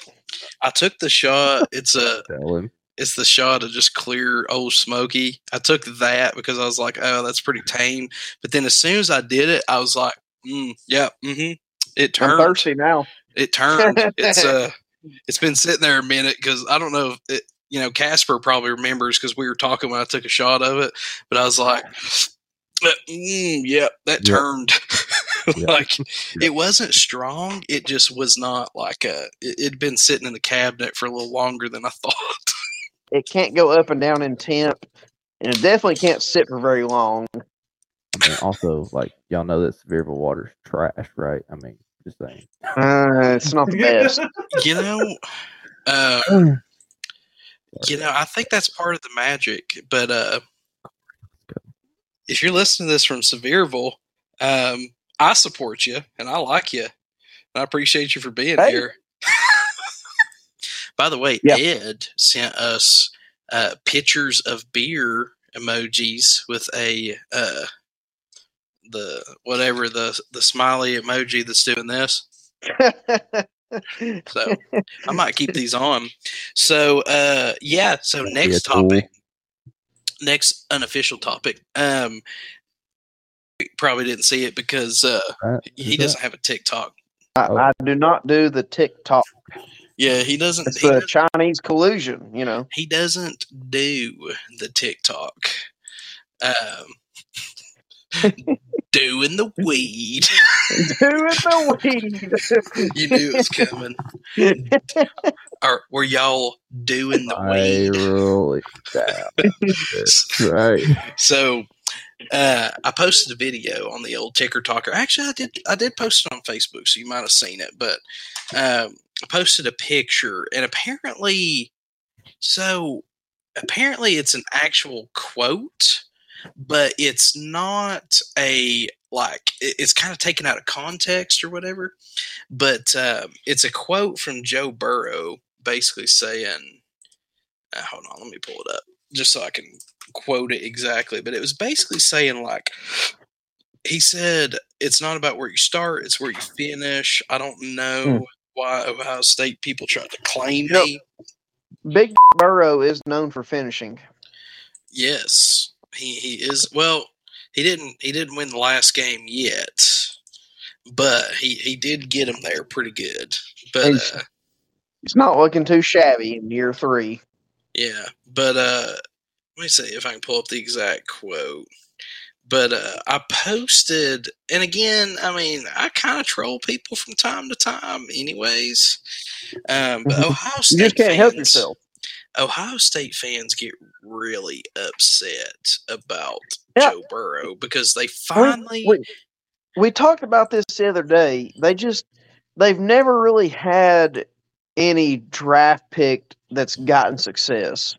I took the shot. It's a it's the shot of just clear old smoky. I took that because I was like, oh, that's pretty tame. But then as soon as I did it, I was like, mm, yeah, mm-hmm. It I'm turned. thirsty now. It turned. It's uh, it's been sitting there a minute because I don't know. If it, you know, Casper probably remembers because we were talking when I took a shot of it. But I was like, uh, mm, yeah, that Yeah. turned. Yeah. like it wasn't strong. It just was not like a. It, it'd been sitting in the cabinet for a little longer than I thought. It can't go up and down in temp, and it definitely can't sit for very long. I mean, also, like y'all know that Sevierville water's trash, right? I mean, just saying. Uh, it's not the best. you know, uh, you know, I think that's part of the magic. But uh, if you're listening to this from Sevierville, um, I support you and I like you. I appreciate you for being Hey. here. By the way, Yeah. Ed sent us uh, pictures of beer emojis with a uh, the whatever the the smiley emoji that's doing this. So I might keep these on. So uh yeah, so Yeah, next cool. topic. Next unofficial topic. Um probably didn't see it because uh Right? he that? doesn't have a TikTok. I, I do not do the TikTok. Yeah, he doesn't It's he, the does- Chinese collusion, you know. he doesn't do the TikTok. Um doing the weed. Doing the weed. you knew it was coming. Or were y'all doing the I weed? really down. right. So uh, I posted a video on the old Ticker Talker. Actually, I did. I did post it on Facebook, so you might have seen it. But um, I posted a picture, and apparently, so apparently, it's an actual quote, but it's not a like. It's kind of taken out of context or whatever. But um, it's a quote from Joe Burrow, basically saying, uh, "Hold on, let me pull it up." just so I can quote it exactly, but it was basically saying like he said it's not about where you start, it's where you finish. I don't know why Ohio State people tried to claim Yep. me. Big Burrow is known for finishing. Yes. He he is well, he didn't he didn't win the last game yet. But he, he did get him there pretty good. But He's- uh, It's not looking too shabby in year three. Yeah, but uh let me see if I can pull up the exact quote. But uh I posted and again, I mean, I kind of troll people from time to time anyways. Um but Ohio State You just can't help fans- yourself. Ohio State fans get really upset about Yeah. Joe Burrow because they finally we, we talked about this the other day. They just they've never really had any draft pick that's gotten success.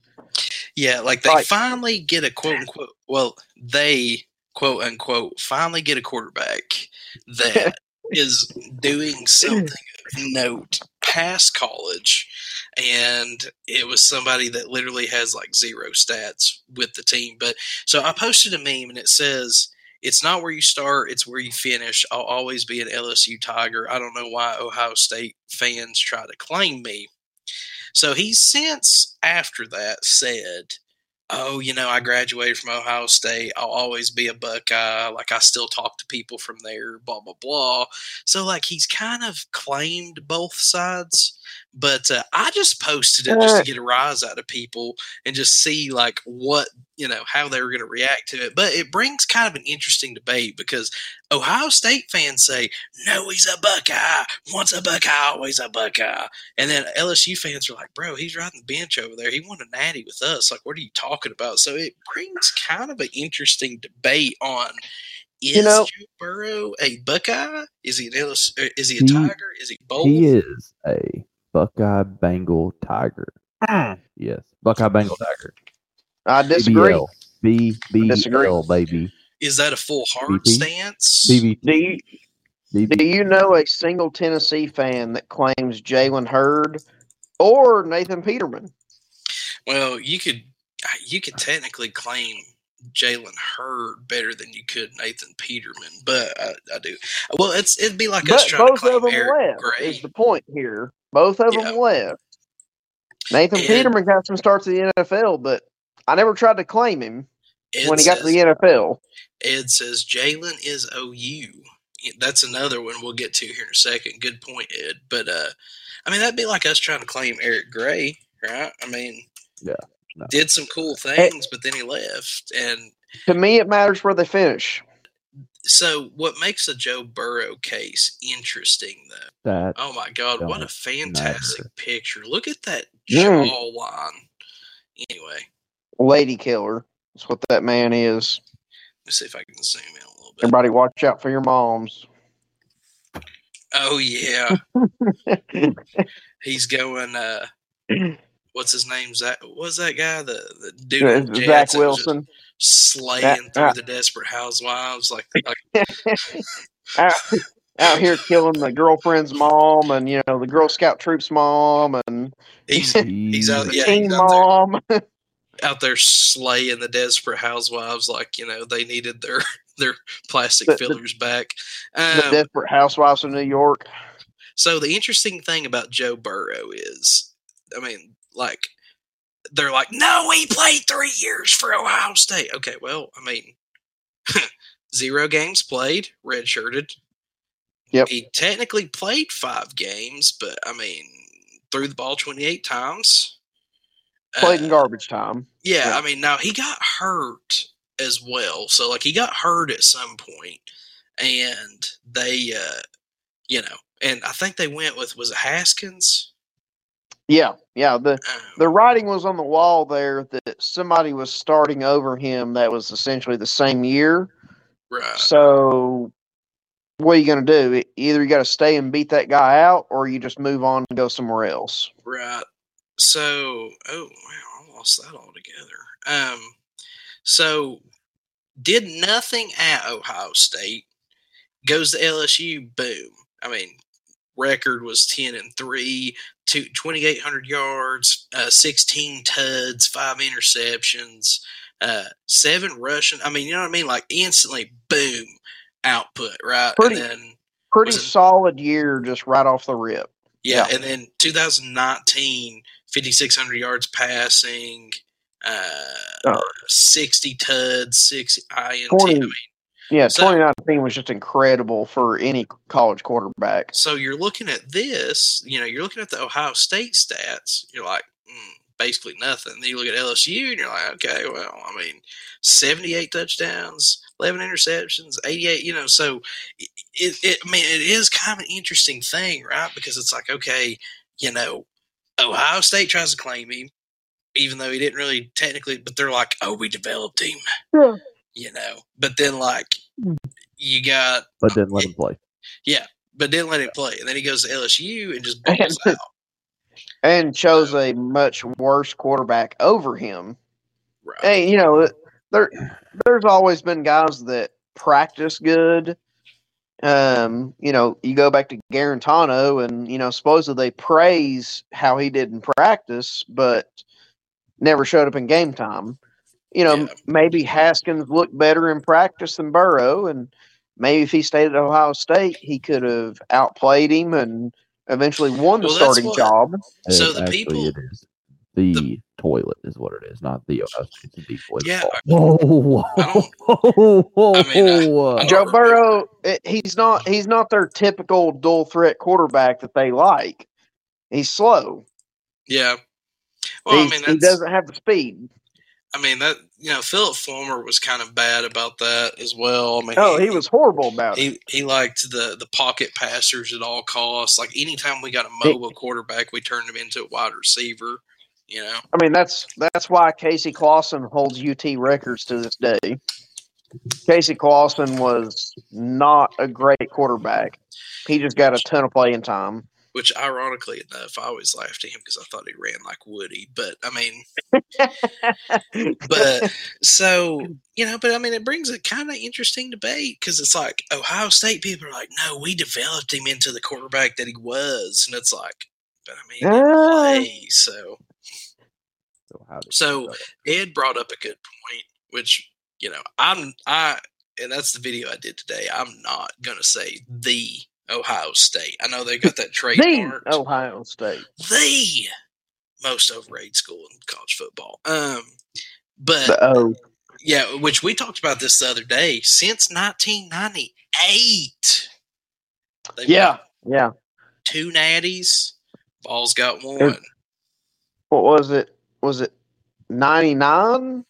Yeah, like they Like- finally get a quote unquote. Well, they quote unquote finally get a quarterback that is doing something of note past college, and it was somebody that literally has like zero stats with the team. But so I posted a meme, and it says. It's not where you start, it's where you finish. I'll always be an LSU Tiger. I don't know why Ohio State fans try to claim me. So he since after that said, Oh, you know, I graduated from Ohio State. I'll always be a Buckeye. Like, I still talk to people from there, blah, blah, blah. So, like, he's kind of claimed both sides. But uh, I just posted it just to get a rise out of people and just see, like, what, you know, how they were going to react to it. But it brings kind of an interesting debate because Ohio State fans say, no, he's a Buckeye. Once a Buckeye, always a Buckeye. And then LSU fans are like, bro, he's riding the bench over there. He won a natty with us. Like, what are you talking about? So it brings kind of an interesting debate on is You know- Joe Burrow a Buckeye? Is he an LSU, is he a He- Tiger? Is he both? He is a Buckeye Bengal Tiger. Hmm. Yes, Buckeye Bengal Tiger. I disagree. BBL. B B Disagree. L baby. Is that a full hard BP? stance? BB. Do you Do you know a single Tennessee fan that claims Jalen Hurd or Nathan Peterman? Well, you could you could technically claim Jalen Hurd better than you could Nathan Peterman, but I, I do. Well, it's it'd be like us But trying to both claim of them Eric left. Gray. Is the point here? Both of Yeah. them left. Nathan And- Peterman got some starts in the NFL, but I never tried to claim him Ed when he got to the NFL. Ed says Jalen is OU. That's another one we'll get to here in a second. Good point, Ed. But uh, I mean that'd be like us trying to claim Eric Gray, right? I mean, Yeah, no. did some cool things, but then he left. And To me, it matters where they finish. So, what makes a Joe Burrow case interesting, though? that Oh my God, what a fantastic matter. picture! Look at that Mm. jawline. Anyway, Lady killer. That's what that man is. let me see if I can zoom in a little bit. Everybody, watch out for your moms. Oh yeah, he's going. uh What's his name? Zach? What's that guy? The the dude on Zach Jets that was just Wilson. Slaying through yeah. the Desperate Housewives, like like out, out here killing the girlfriend's mom and you know the Girl Scout troops mom and he's he's out, the yeah, teen he's out there, mom. out there slaying the Desperate Housewives, like you know they needed their their plastic The- the- fillers back. the Um, Desperate Housewives of New York. So the interesting thing about Joe Burrow is, I mean, like they're like, no, he played three years for Ohio State. Okay, well, I mean, zero games played, redshirted. Yep. He technically played five games, but I mean, threw the ball twenty eight times. Played in Uh, garbage time. yeah, Yeah. I mean, now he got hurt as well. So, like, he got hurt at some point, and they, uh, you know, and I think they went with was it Haskins? Yeah, yeah. The Um, the writing was on the wall there that somebody was starting over him that was essentially the same year. right. So what are you going to do? Either you got to stay and beat that guy out, or you just move on and go somewhere else. Right. So, oh wow, I lost that altogether. Um, so did nothing at Ohio State. Goes to LSU. Boom. I mean, record was ten and three, two, 2,800 yards, uh, sixteen tuds, five interceptions, uh, seven rushing. I mean, you know what I mean? Like instantly, boom, output. Right. Pretty- Pretty solid year, just right off the rip. Yeah, Yeah. and then 2019, 5,600 yards passing, uh, Oh. 60 tuds, 6 INT. 20. I mean, Yeah, So- 2019 was just incredible for any college quarterback. so you're looking at this, you know, you're looking at the Ohio State stats. You're like, mm, basically nothing. Then you look at LSU and you're like, okay, well, I mean, 78 touchdowns, 11 interceptions, 88, you know, so it, it, it I mean, it is kind of an interesting thing, right? Because it's like, okay, you know, Ohio State tries to claim him, even though he didn't really technically, but they're like, oh, we developed him, Yeah. You know, but then like, you got but didn't let him play. Yeah, but didn't let him play. And then he goes to LSU and just balls out. And chose a much worse quarterback over him. Right. Hey, you know, there there's always been guys that practice good. Um, you know, you go back to Guarantano and you know, supposedly they praise how he did in practice, but never showed up in game time. You know, Yeah. maybe Haskins looked better in practice than Burrow, and maybe if he stayed at Ohio State, he could have outplayed him and eventually won the Well, starting what- job. So the people- it is the, toilet is what it is, not the Ohio State's the toilet. Yeah, Whoa, whoa, whoa, whoa, I mean, I- I Joe. Burrow, eh, he's not he's not their typical dual threat quarterback that they like. He's slow. Yeah. Well, I mean, he doesn't have the speed. I mean, that, you know, Phillip Fulmer was kind of bad about that as well. I mean, Oh, he was horrible about it. He, he liked the, the pocket passers at all costs. Like anytime we got a mobile quarterback, we turned him into a wide receiver. You know, I mean, that's that's why Casey Clausen holds UT records to this day. Casey Clausen was not a great quarterback. He just got a ton of playing time. Which ironically enough, I always laughed at him because I thought he ran like Woody. But I mean, but so you know, but I mean, it brings a kind of interesting debate because it's like Ohio State people are like, no, we developed him into the quarterback that he was, and it's like, but I mean, he Ah. play, so So how So- Ed brought up a good point, which you know, I'm I, and that's the video I did today. I'm not gonna say the Ohio State. I know they got that the trademark. Ohio State. the most overrated school in college football. Um, but The O. yeah, which we talked about this the other day. Since 1998, Yeah, yeah. two natties. Ball's got one. What was it? Was it ninety nine?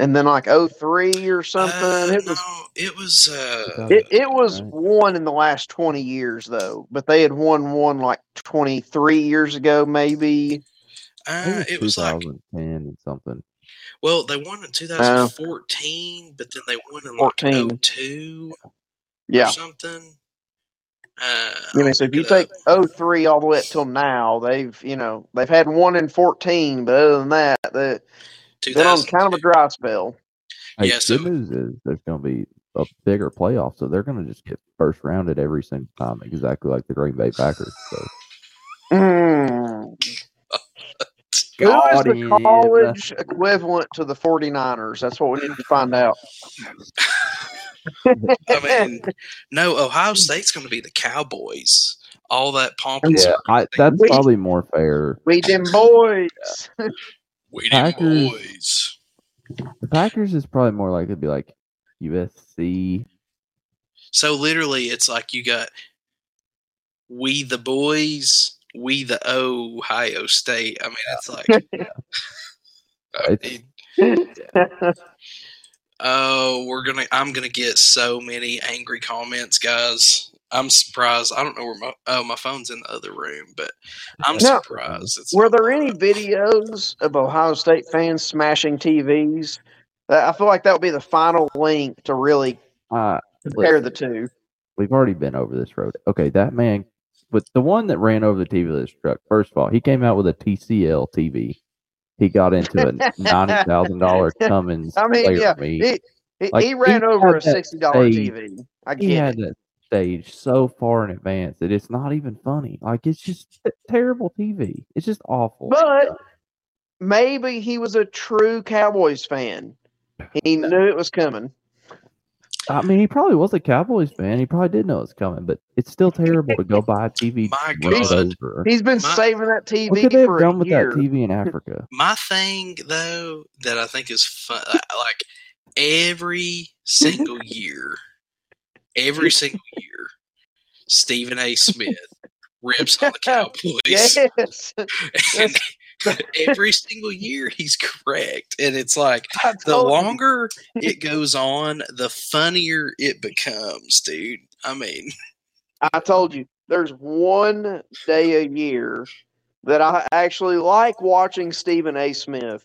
And then like 03 or something. Uh, it was no, it was. Uh, it, it was Right. one in the last twenty years though. But they had won one like twenty three years ago, maybe. Uh, it was like 2010 and something. Well, they won in 2014, but then they won in like 14. 02 or Yeah. something. Uh, You mean I'll so if you take up. 03 all the way up till now, they've you know they've had one in fourteen, but other than that, they- they've been on kind of a dry spell. Hey, Yeah, good so- news is there's going to be a bigger playoff, so they're going to just get first rounded every single time, exactly like the Green Bay Packers. So Mm. Who is the college equivalent to the 49ers? That's what we need to find out. I mean, no, Ohio State's going to be the Cowboys. All that pomp and yeah, I, that's Wait. probably more fair. We them boys. them Packers- boys. The Packers is probably more likely to be like USC. So literally, it's like you got we the boys, we the Ohio State. I mean, it's like, I mean, oh, we're gonna. I'm gonna get so many angry comments, guys. I'm surprised. I don't know where my oh my phone's in the other room, but I'm No. surprised. It's Were there any videos of Ohio State fans smashing TVs? I feel like that would be the final link to really Uh, compare the two. we've already been over this road. Okay, that man, but the one that ran over the TV of this truck. First of all, he came out with a TCL TV. He got into a ninety thousand dollar Cummins I mean, yeah, meet. He, he, Like, he ran he over a sixty dollar. TV. I He get had it. that stage so far in advance that it's not even funny. Like it's just terrible TV. It's just awful. But maybe he was a true Cowboys fan. He knew it was coming. I mean, he probably was a Cowboys fan. He probably did know it was coming, but it's still terrible to go buy a TV. My God. over. He's been My- saving that TV. What could they have for done with year. that TV in Africa? My thing though that I think is fun, uh, like every single year, every single year, Stephen A. Smith rips on the Cowboys. Yes, and every single year he's correct and it's like the longer it goes on the funnier it becomes dude i mean I told you there's one day a year that I actually like watching Stephen A. Smith,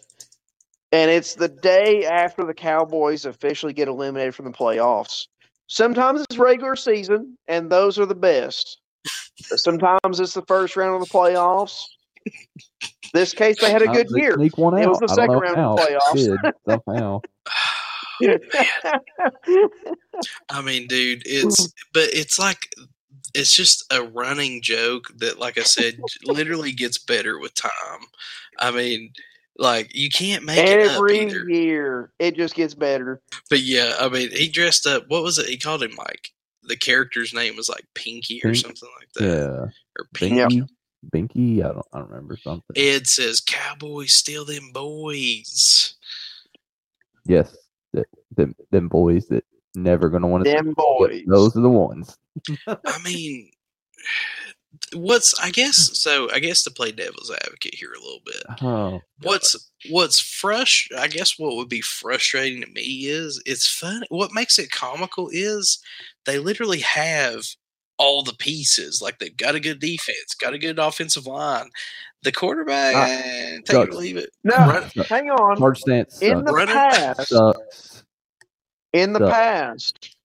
and it's the day after the Cowboys officially get eliminated from the playoffs. Sometimes it's regular season, and those are the best. But sometimes it's the first round of the playoffs. This case, they had a good did year. One out. It was the I second round how. of the playoffs. did, somehow. i mean dude it's but it's like it's just a running joke that like i said literally gets better with time i mean like you can't make it up Every either year, it just gets better. but yeah i mean he dressed up what was it he called him like the character's name was like pinky or Pink? something like that Yeah. or Pinky. Yeah. Binky. Binky. I don't. I don't remember something. Ed says, "Cowboys steal them boys." yes. That, them, them boys that never gonna want to. Them boys. Those are the ones. I mean, what's I guess so? I guess to play devil's advocate here a little bit. Oh. What's what's fresh? I guess what would be frustrating to me is it's funny What makes it comical is they literally have all the pieces. Like they've got a good defense, got a good offensive line. The quarterback, eh, take it or leave it. No, Run- hang on. Hard stance. In Sucks. the Running- past, sucks. in the sucks. past,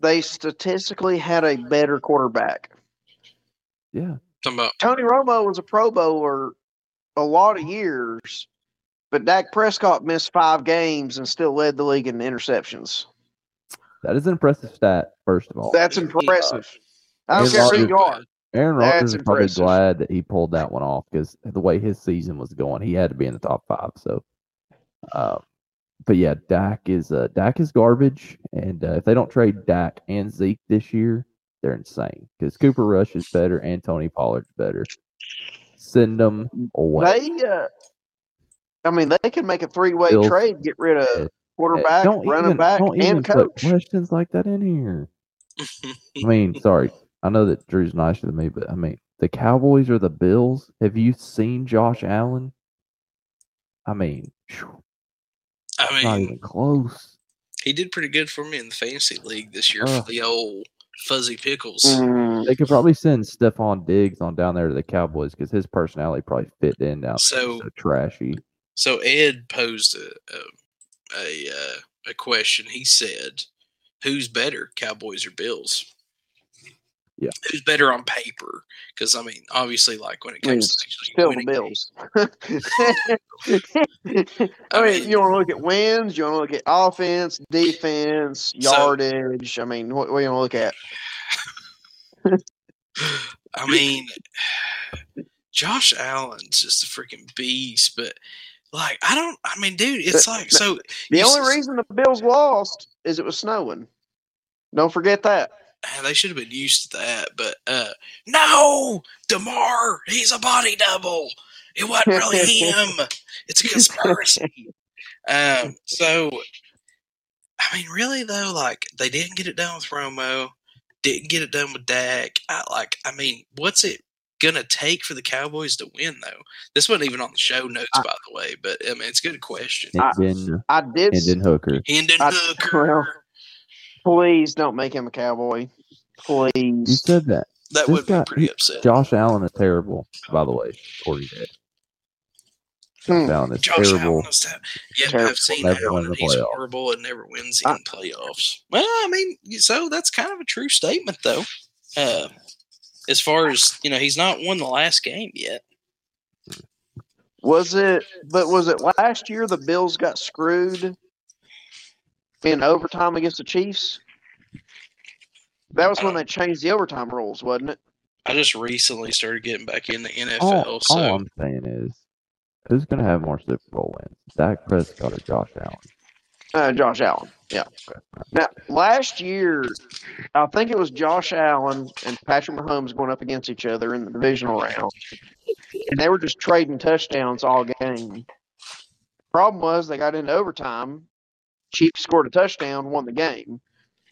they statistically had a better quarterback. Yeah. About Tony Romo was a Pro Bowler a lot of years, but Dak Prescott missed five games and still led the league in interceptions. That is an impressive stat, first of all. That's impressive. I don't Aaron care who Rodgers- you are. Aaron That's Rodgers is probably impressive. glad that he pulled that one off because the way his season was going, he had to be in the top five. So, uh, but yeah, Dak is uh, Dak is garbage, and uh, if they don't trade Dak and Zeke this year, they're insane because Cooper Rush is better and Tony Pollard's better. Send them away. They, uh, I mean, they can make a three-way trade, get rid of quarterback, don't running even, back, don't even and put coach. questions like that in here. I mean, sorry. I know that Drew's nicer than me, but I mean, the Cowboys or the Bills. Have you seen Josh Allen? I mean, phew, I not mean, even close. he did pretty good for me in the fantasy league this year Ugh. for the old fuzzy pickles. Mm, They could probably send Stefon Diggs on down there to the Cowboys because his personality probably fit in now. So- so trashy. So Ed posed a a a, uh, a question. He said, "Who's better, Cowboys or Bills?" Yeah. Who's better on paper? Because I mean, obviously, like when it I mean, comes to actually Still the winning Bills. I I mean, mean- you want to look at wins, you want to look at offense, defense, So- yardage. I mean, what, what you want to look at? I mean, Josh Allen's just a freaking beast, but like I don't. I mean, dude, it's like so. The only s- reason the Bills lost is it was snowing. Don't forget that. They should have been used to that, but uh no, Damar, he's a body double. It wasn't really him. It's a conspiracy. um, so I mean, really though, like they didn't get it done with Romo, didn't get it done with Dak. I like, I mean, what's it gonna take for the Cowboys to win though? This wasn't even on the show notes, I- by the way, but I mean, it's a good question. I- Hendon, I did. s- Hendon Hooker. Hendon I- Hooker. well, Please don't make him a cowboy. Please. You said that. that this would be pretty upset. Josh Allen is terrible, by the way. Corey did. Hmm. Josh Allen is Josh terrible. Allen is that. Yeah, Terrible. I've seen Never Allen. and He's playoffs. horrible and never wins in I- playoffs. Well, I mean, so that's kind of a true statement, though. Uh, as far as you know, he's not won the last game yet. Was it? But was it last year the Bills got screwed in overtime against the Chiefs? That was when they changed the overtime rules, wasn't it? I just recently started getting back in the NFL, All, so all I'm saying is, who's going to have more Super Bowl wins, Dak Prescott or Josh Allen? Uh, Josh Allen. Yeah. Now, last year, I think it was Josh Allen and Patrick Mahomes going up against each other in the divisional round, and they were just trading touchdowns all game. Problem was they got into overtime. Chiefs scored a touchdown, won the game.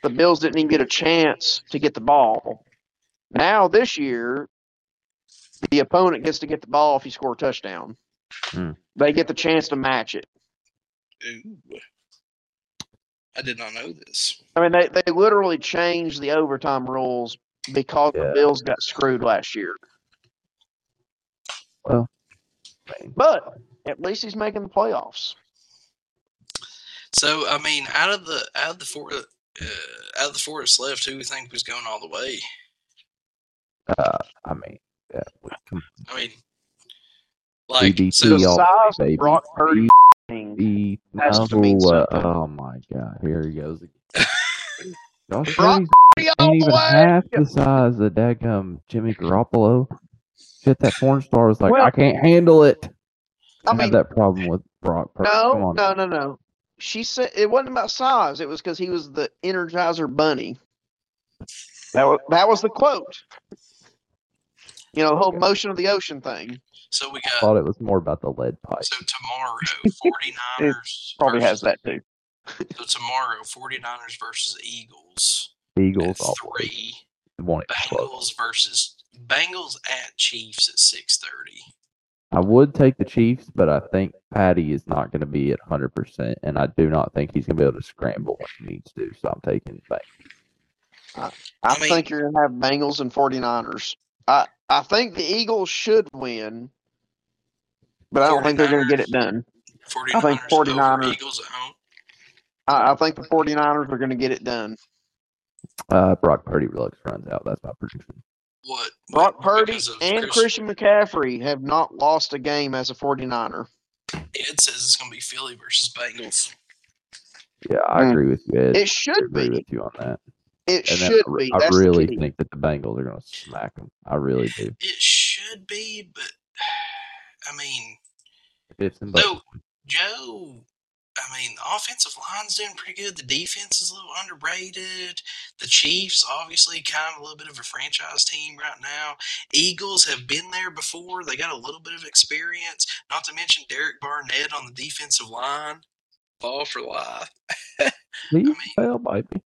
The Bills didn't even get a chance to get the ball. Now this year, the opponent gets to get the ball if you score a touchdown. Hmm. They get the chance to match it. ooh, I did not know this. I mean, they, they literally changed the overtime rules because Yeah. the Bills got screwed last year. Well, But at least he's making the playoffs. So, I mean, out of the out of the four uh, out of the four that's left, who do you think was going all the way? uh, I mean, yeah, we can I mean, like DDT so. all Besides baby. Brock Purdy, thing, be Has to mean uh, oh my god, here he goes again. Josh Brock Purdy's all ain't even half the size of dadgum Jimmy Garoppolo. Shit, that porn star was like, Well- I can't handle it. I, I have mean, that problem with Brock Purdy. Come no, on. no, no, no. She said it wasn't about size. It was because he was the Energizer Bunny. That was that was the quote. You know, the whole motion of the ocean thing. So we I thought it was more about the lead pipe. so tomorrow 49ers Probably has that too. So tomorrow 49ers versus Eagles. Eagles at three. won't. Bengals versus Bengals at Chiefs at six thirty. I would take the Chiefs, but I think Patty is not going to be at 100%, and I do not think he's going to be able to scramble when he needs to, so I'm taking Bengals. I, I mean- think you're gonna have Bengals and 49ers. I I think the Eagles should win, but I don't think they're gonna get it done. 49ers, I think 49ers. Eagles at home. I, I think the 49ers are gonna get it done. Uh, Brock Purdy looks runs out. That's my prediction. What? Brock Purdy and Christian McCaffrey have not lost a game as a 49er. Ed says it's going to be Philly versus Bengals. Yeah, I Mm. agree with you, Ed. It I should agree be. with you on that. It And should I, be. I That's the really think that the Bengals are going to smack them. I really do. It should be, but I mean, Ifs and buts. no, Joe. I mean, the offensive line's doing pretty good. The defense is a little underrated. The Chiefs, obviously, kind of a little bit of a franchise team right now. Eagles have been there before. They got a little bit of experience. Not to mention Derek Barnett on the defensive line. Ball for life. Please mean- baby.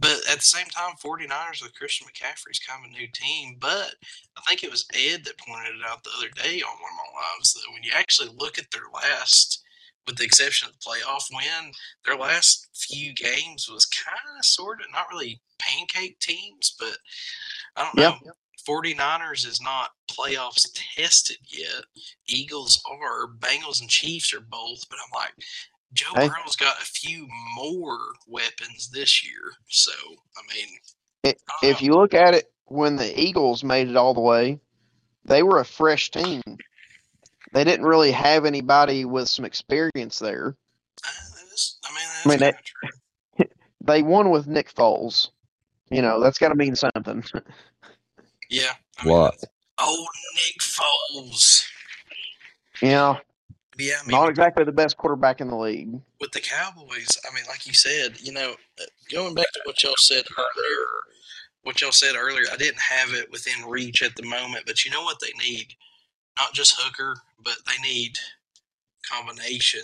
But at the same time, 49ers with Christian McCaffrey's kind of a new team. But I think it was Ed that pointed it out the other day on one of my lives that when you actually look at their last, with the exception of the playoff win, their last few games was kind of sort of not really pancake teams, but I don't know. 49ers is not playoffs tested yet. Eagles are, Bengals and Chiefs are both, but I'm like, Joe Hey. Burrow's got a few more weapons this year. So, I mean, It- I If know. you look at it, when the Eagles made it all the way, they were a fresh team. They didn't really have anybody with some experience there. Uh, that is- I mean, that's I mean, that- true. They won with Nick Foles. You know, that's got to mean something. Yeah. I mean, What? Oh, Nick Foles. you know, Yeah, I mean, not exactly the best quarterback in the league. with the Cowboys, I mean, like you said, you know, uh, going back to what y'all said earlier, what y'all said earlier, I didn't have it within reach at the moment, but you know what they need? Not just Hooker, but they need combination.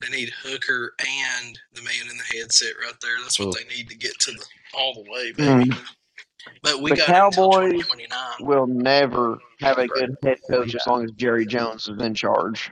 They need Hooker and the man in the headset right there. That's what they need to get to the all the way, hmm. baby. But we The got Cowboys Will never have a good head coach as long as Jerry Jones is in charge.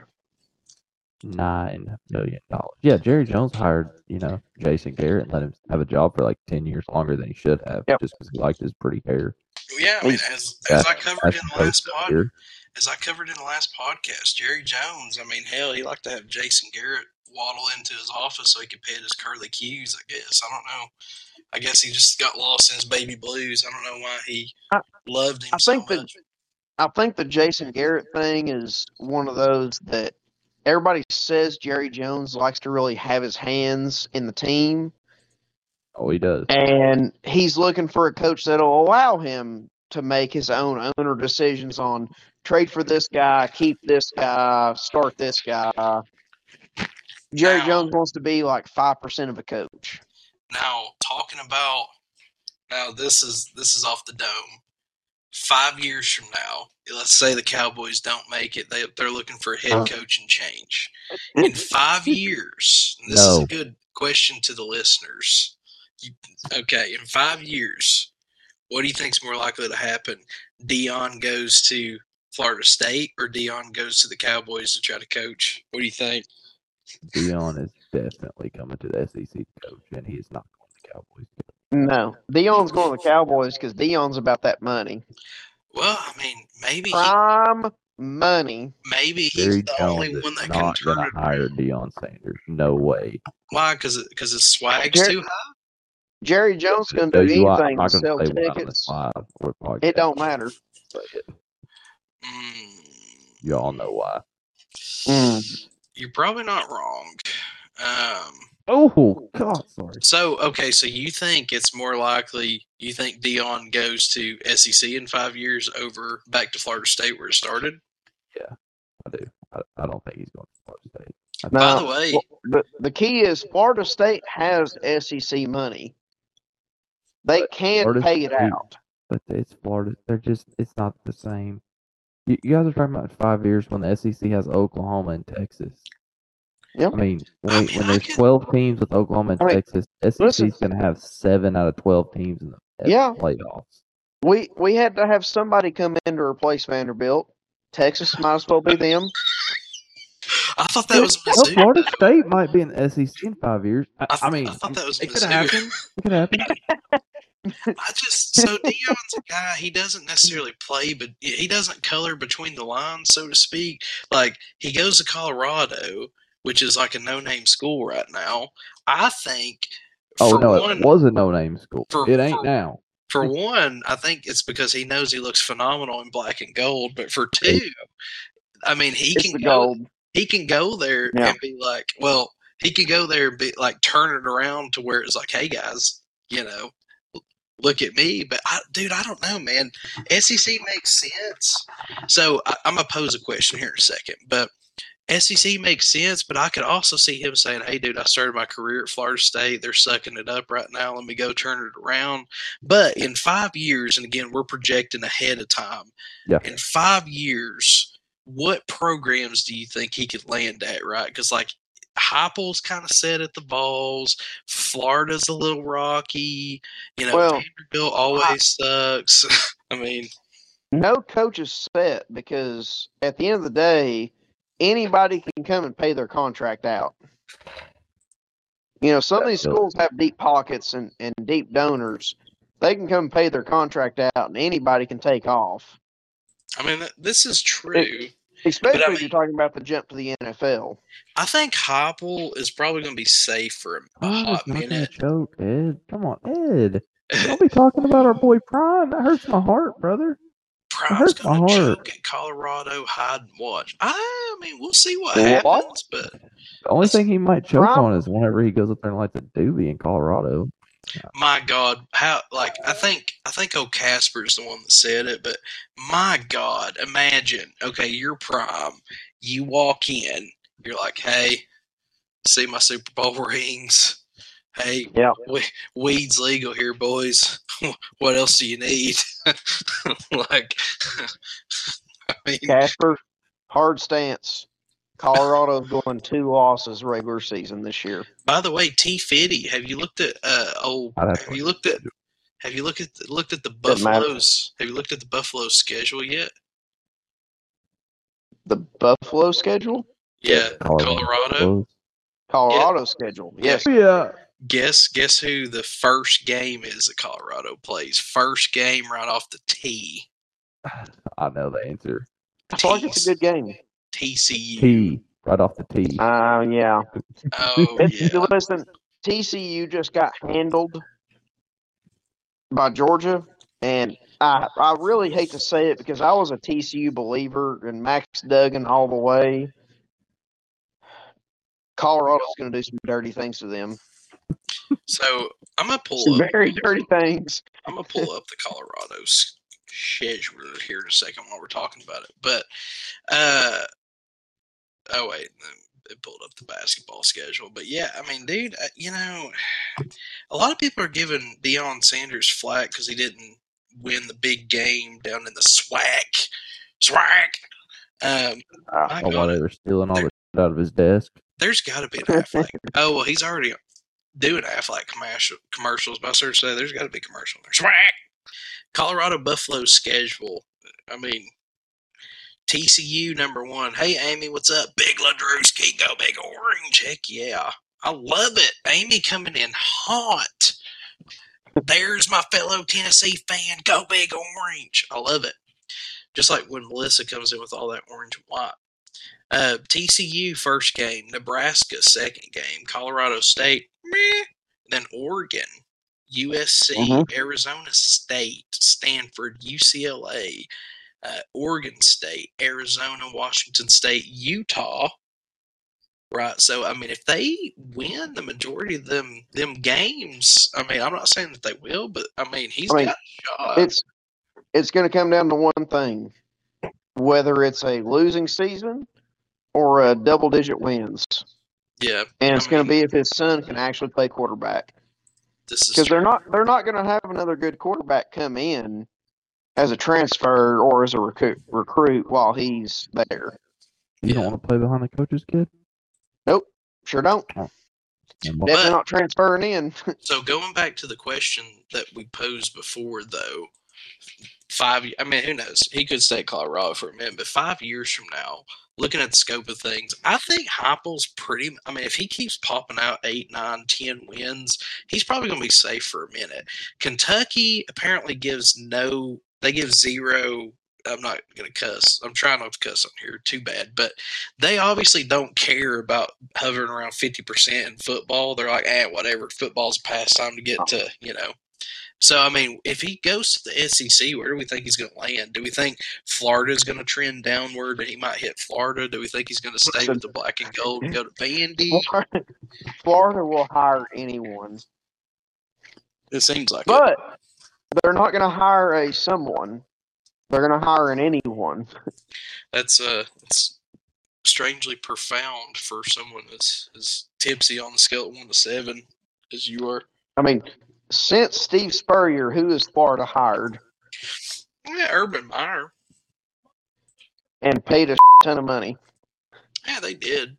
Nine million dollars. Yeah, Jerry Jones hired, you know, Jason Garrett and let him have a job for like ten years longer than he should have, Yep. just because he liked his pretty hair. Yeah, I mean, as, as I covered in the last supposed pod, to hear. As I covered in the last podcast, Jerry Jones. I mean, hell, he liked to have Jason Garrett waddle into his office so he could pet his curly cues. I guess I don't know. I guess he just got lost in his baby blues. I don't know why he I- loved him I so think that- much. I think the Jason Garrett thing is one of those that everybody says Jerry Jones likes to really have his hands in the team, Oh, he does. and he's looking for a coach that'll allow him to make his own owner decisions on trade for this guy, keep this guy, start this guy. Jerry Now- Jones wants to be like five percent of a coach. Now talking about now this is this is off the dome. Five years from now, let's say the Cowboys don't make it, they they're looking for a head Uh. coaching change. In five years, and this is a good question to the listeners. You, okay, in five years, what do you think's more likely to happen? Deion goes to Florida State or Deion goes to the Cowboys to try to coach? What do you think? Deion is definitely coming to the SEC coach, and he is not going to the Cowboys. No, Deion's going to the Cowboys because Deion's about that money, Well, I mean, maybe he, prime money. maybe he's Jerry the Jones only one that can not turn going it to hire Deion Sanders. No way. Why? Because because his swag's Jerry- too high. Jerry Jones can Tell do you what, anything not to sell to say one on tickets. this live or podcast. It don't matter. but Mm, You all know why. Mm. you're probably not wrong. Um, Oh God, sorry. so okay, so you think it's more likely you think Deion goes to SEC in five years over back to Florida State where it started? Yeah, I do. I, I don't think he's going to Florida State. I By the way, well, the, the key is Florida State has SEC money. They But can Florida pay it State- out. but it's Florida. They're just. It's not the same. You, you guys are talking about five years when the SEC has Oklahoma and Texas. Yep. I mean, when, I mean, when there's can- 12 teams with Oklahoma and I mean, Texas, SEC listen. is going to have seven out of 12 teams in the Yeah. playoffs. We we had to have somebody come in to replace Vanderbilt. Texas might as well be them. I thought that was Well, Florida State might be in the SEC in five years. I, I I, mean, I thought that was it could Mizzou. happen. It could happen. I just so Deion's a guy. He doesn't necessarily play, but he doesn't color between the lines, so to speak. Like he goes to Colorado, which is like a no-name school right now. I think. Oh for no, one, it was a no-name school. for- it ain't for- now. For one, I think it's because he knows he looks phenomenal in black and gold. But for two, I mean, he It's can go. gold. He can go there Yeah. and be like, well, he could go there and be like, turn it around to where it's like, hey guys, you know, look at me. But I, dude, I don't know, man. SEC makes sense. So I, I'm gonna pose a question here in a second, but SEC makes sense. But I could also see him saying, "Hey, dude, I started my career at Florida State. They're sucking it up right now. Let me go turn it around." But in five years, and again, we're projecting ahead of time. Yeah. In five years, what programs do you think he could land at? Right? Because like. Heupel's kind of set at the Vols. Florida's a little rocky. You know, Well, Vanderbilt always sucks. I mean, No coach is set because at the end of the day, anybody can come and pay their contract out. You know, some of these schools have deep pockets and, and deep donors. They can come pay their contract out and anybody can take off. I mean, this is true. Especially if mean- you're talking about the jump to the NFL. I think Heupel is probably going to be safe for a, a Oh, hot it's not gonna minute. choke, Ed. Come on, Ed. Don't be talking about our boy Prime. That hurts my heart, brother. Prime's hurts my going to choke at Colorado. Hide and watch. I mean, we'll see what What? happens. But The only thing he might choke Prime- on is whenever he goes up there and lights a doobie in Colorado. My God, how like I think I think old Casper's the one that said it. But my God, imagine. Okay, you're Prime. You walk in. You're like, hey, see my Super Bowl rings. Hey, Yeah. we, weed's legal here, boys. what else do you need? like, I mean, Casper, hard stance. Colorado's going two losses regular season this year. by the way, T Fiddy, have you looked at uh old? Have Have you looked at? Have you looked at looked at the Buffaloes? Have you looked at the Buffalo schedule yet? The Buffalo schedule? Yeah, Colorado. Colorado. Colorado schedule. Yes. Yeah. Guess guess who the first game is that Colorado plays? First game right off the tee. I know the answer. I feel like it's a good game. TCU. T. Right off the T. Uh, yeah. Oh yeah. Listen, TCU just got handled by Georgia, and I I really hate to say it because I was a TCU believer and Max Duggan all the way. Colorado's going to do some dirty things to them. So I'm gonna pull Some up. very dirty things. I'm gonna pull up the Colorado schedule here in a second while we're talking about it. But uh oh wait, it pulled up the basketball schedule. But yeah, I mean, dude, uh, you know, a lot of people are giving Deion Sanders flack because he didn't win the big game down in the SWAC. SWAC. Um, Uh, my Oh, while God, they were stealing all the shit out of his desk. there's got to be an Aflac. oh well, he's already doing Aflac commercial commercials. By I started say there's got to be a commercial there. Swag. Colorado Buffalo schedule. I mean, TCU number one. Hey Amy, what's up? Big Ladrewski, go big orange. Heck yeah, I love it. Amy coming in hot. There's my fellow Tennessee fan. Go big orange. I love it. Just like when Melissa comes in with all that orange and white. Uh, TCU first game, Nebraska second game, Colorado State, meh. then Oregon, USC, Mhm. Arizona State, Stanford, UCLA, uh, Oregon State, Arizona, Washington State, Utah. Right, so I mean, if they win the majority of them them games, I mean, I'm not saying that they will, but I mean, he's I mean, got a shot. it's it's going to come down to one thing: whether it's a losing season or a double digit wins, yeah, and it's I going to be if his son can actually play quarterback. this is because they're not they're not going to have another good quarterback come in as a transfer or as a recruit recruit while he's there. You don't want to play behind the coach's kid? Nope, sure don't. Oh. And Definitely But- not transferring in. So going back to the question that we posed before, though, five. I mean, who knows? He could stay at Colorado for a minute, but five years from now, looking at the scope of things, I think Heupel's pretty. I mean, if he keeps popping out eight, nine, ten wins, he's probably going to be safe for a minute. Kentucky apparently gives no. They give zero. I'm not going to cuss. I'm trying not to cuss on here. Too bad, but they obviously don't care about hovering around 50% in football. They're like, eh, whatever. Football's a pastime to get to, you know. So I mean, if he goes to the SEC, where do we think he's going to land? Do we think Florida's going to trend downward and he might hit Florida? Do we think he's going to stay with the black and gold and go to Vandy? Florida, will hire anyone, It seems like it. They're not going to hire a someone. They're going to hire an anyone. That's uh, it's strangely profound for someone as as tipsy on the scale of one to seven as you are. I mean, since Steve Spurrier, who has Florida hired Yeah, Urban Meyer. and paid a ton of money? Yeah, they did.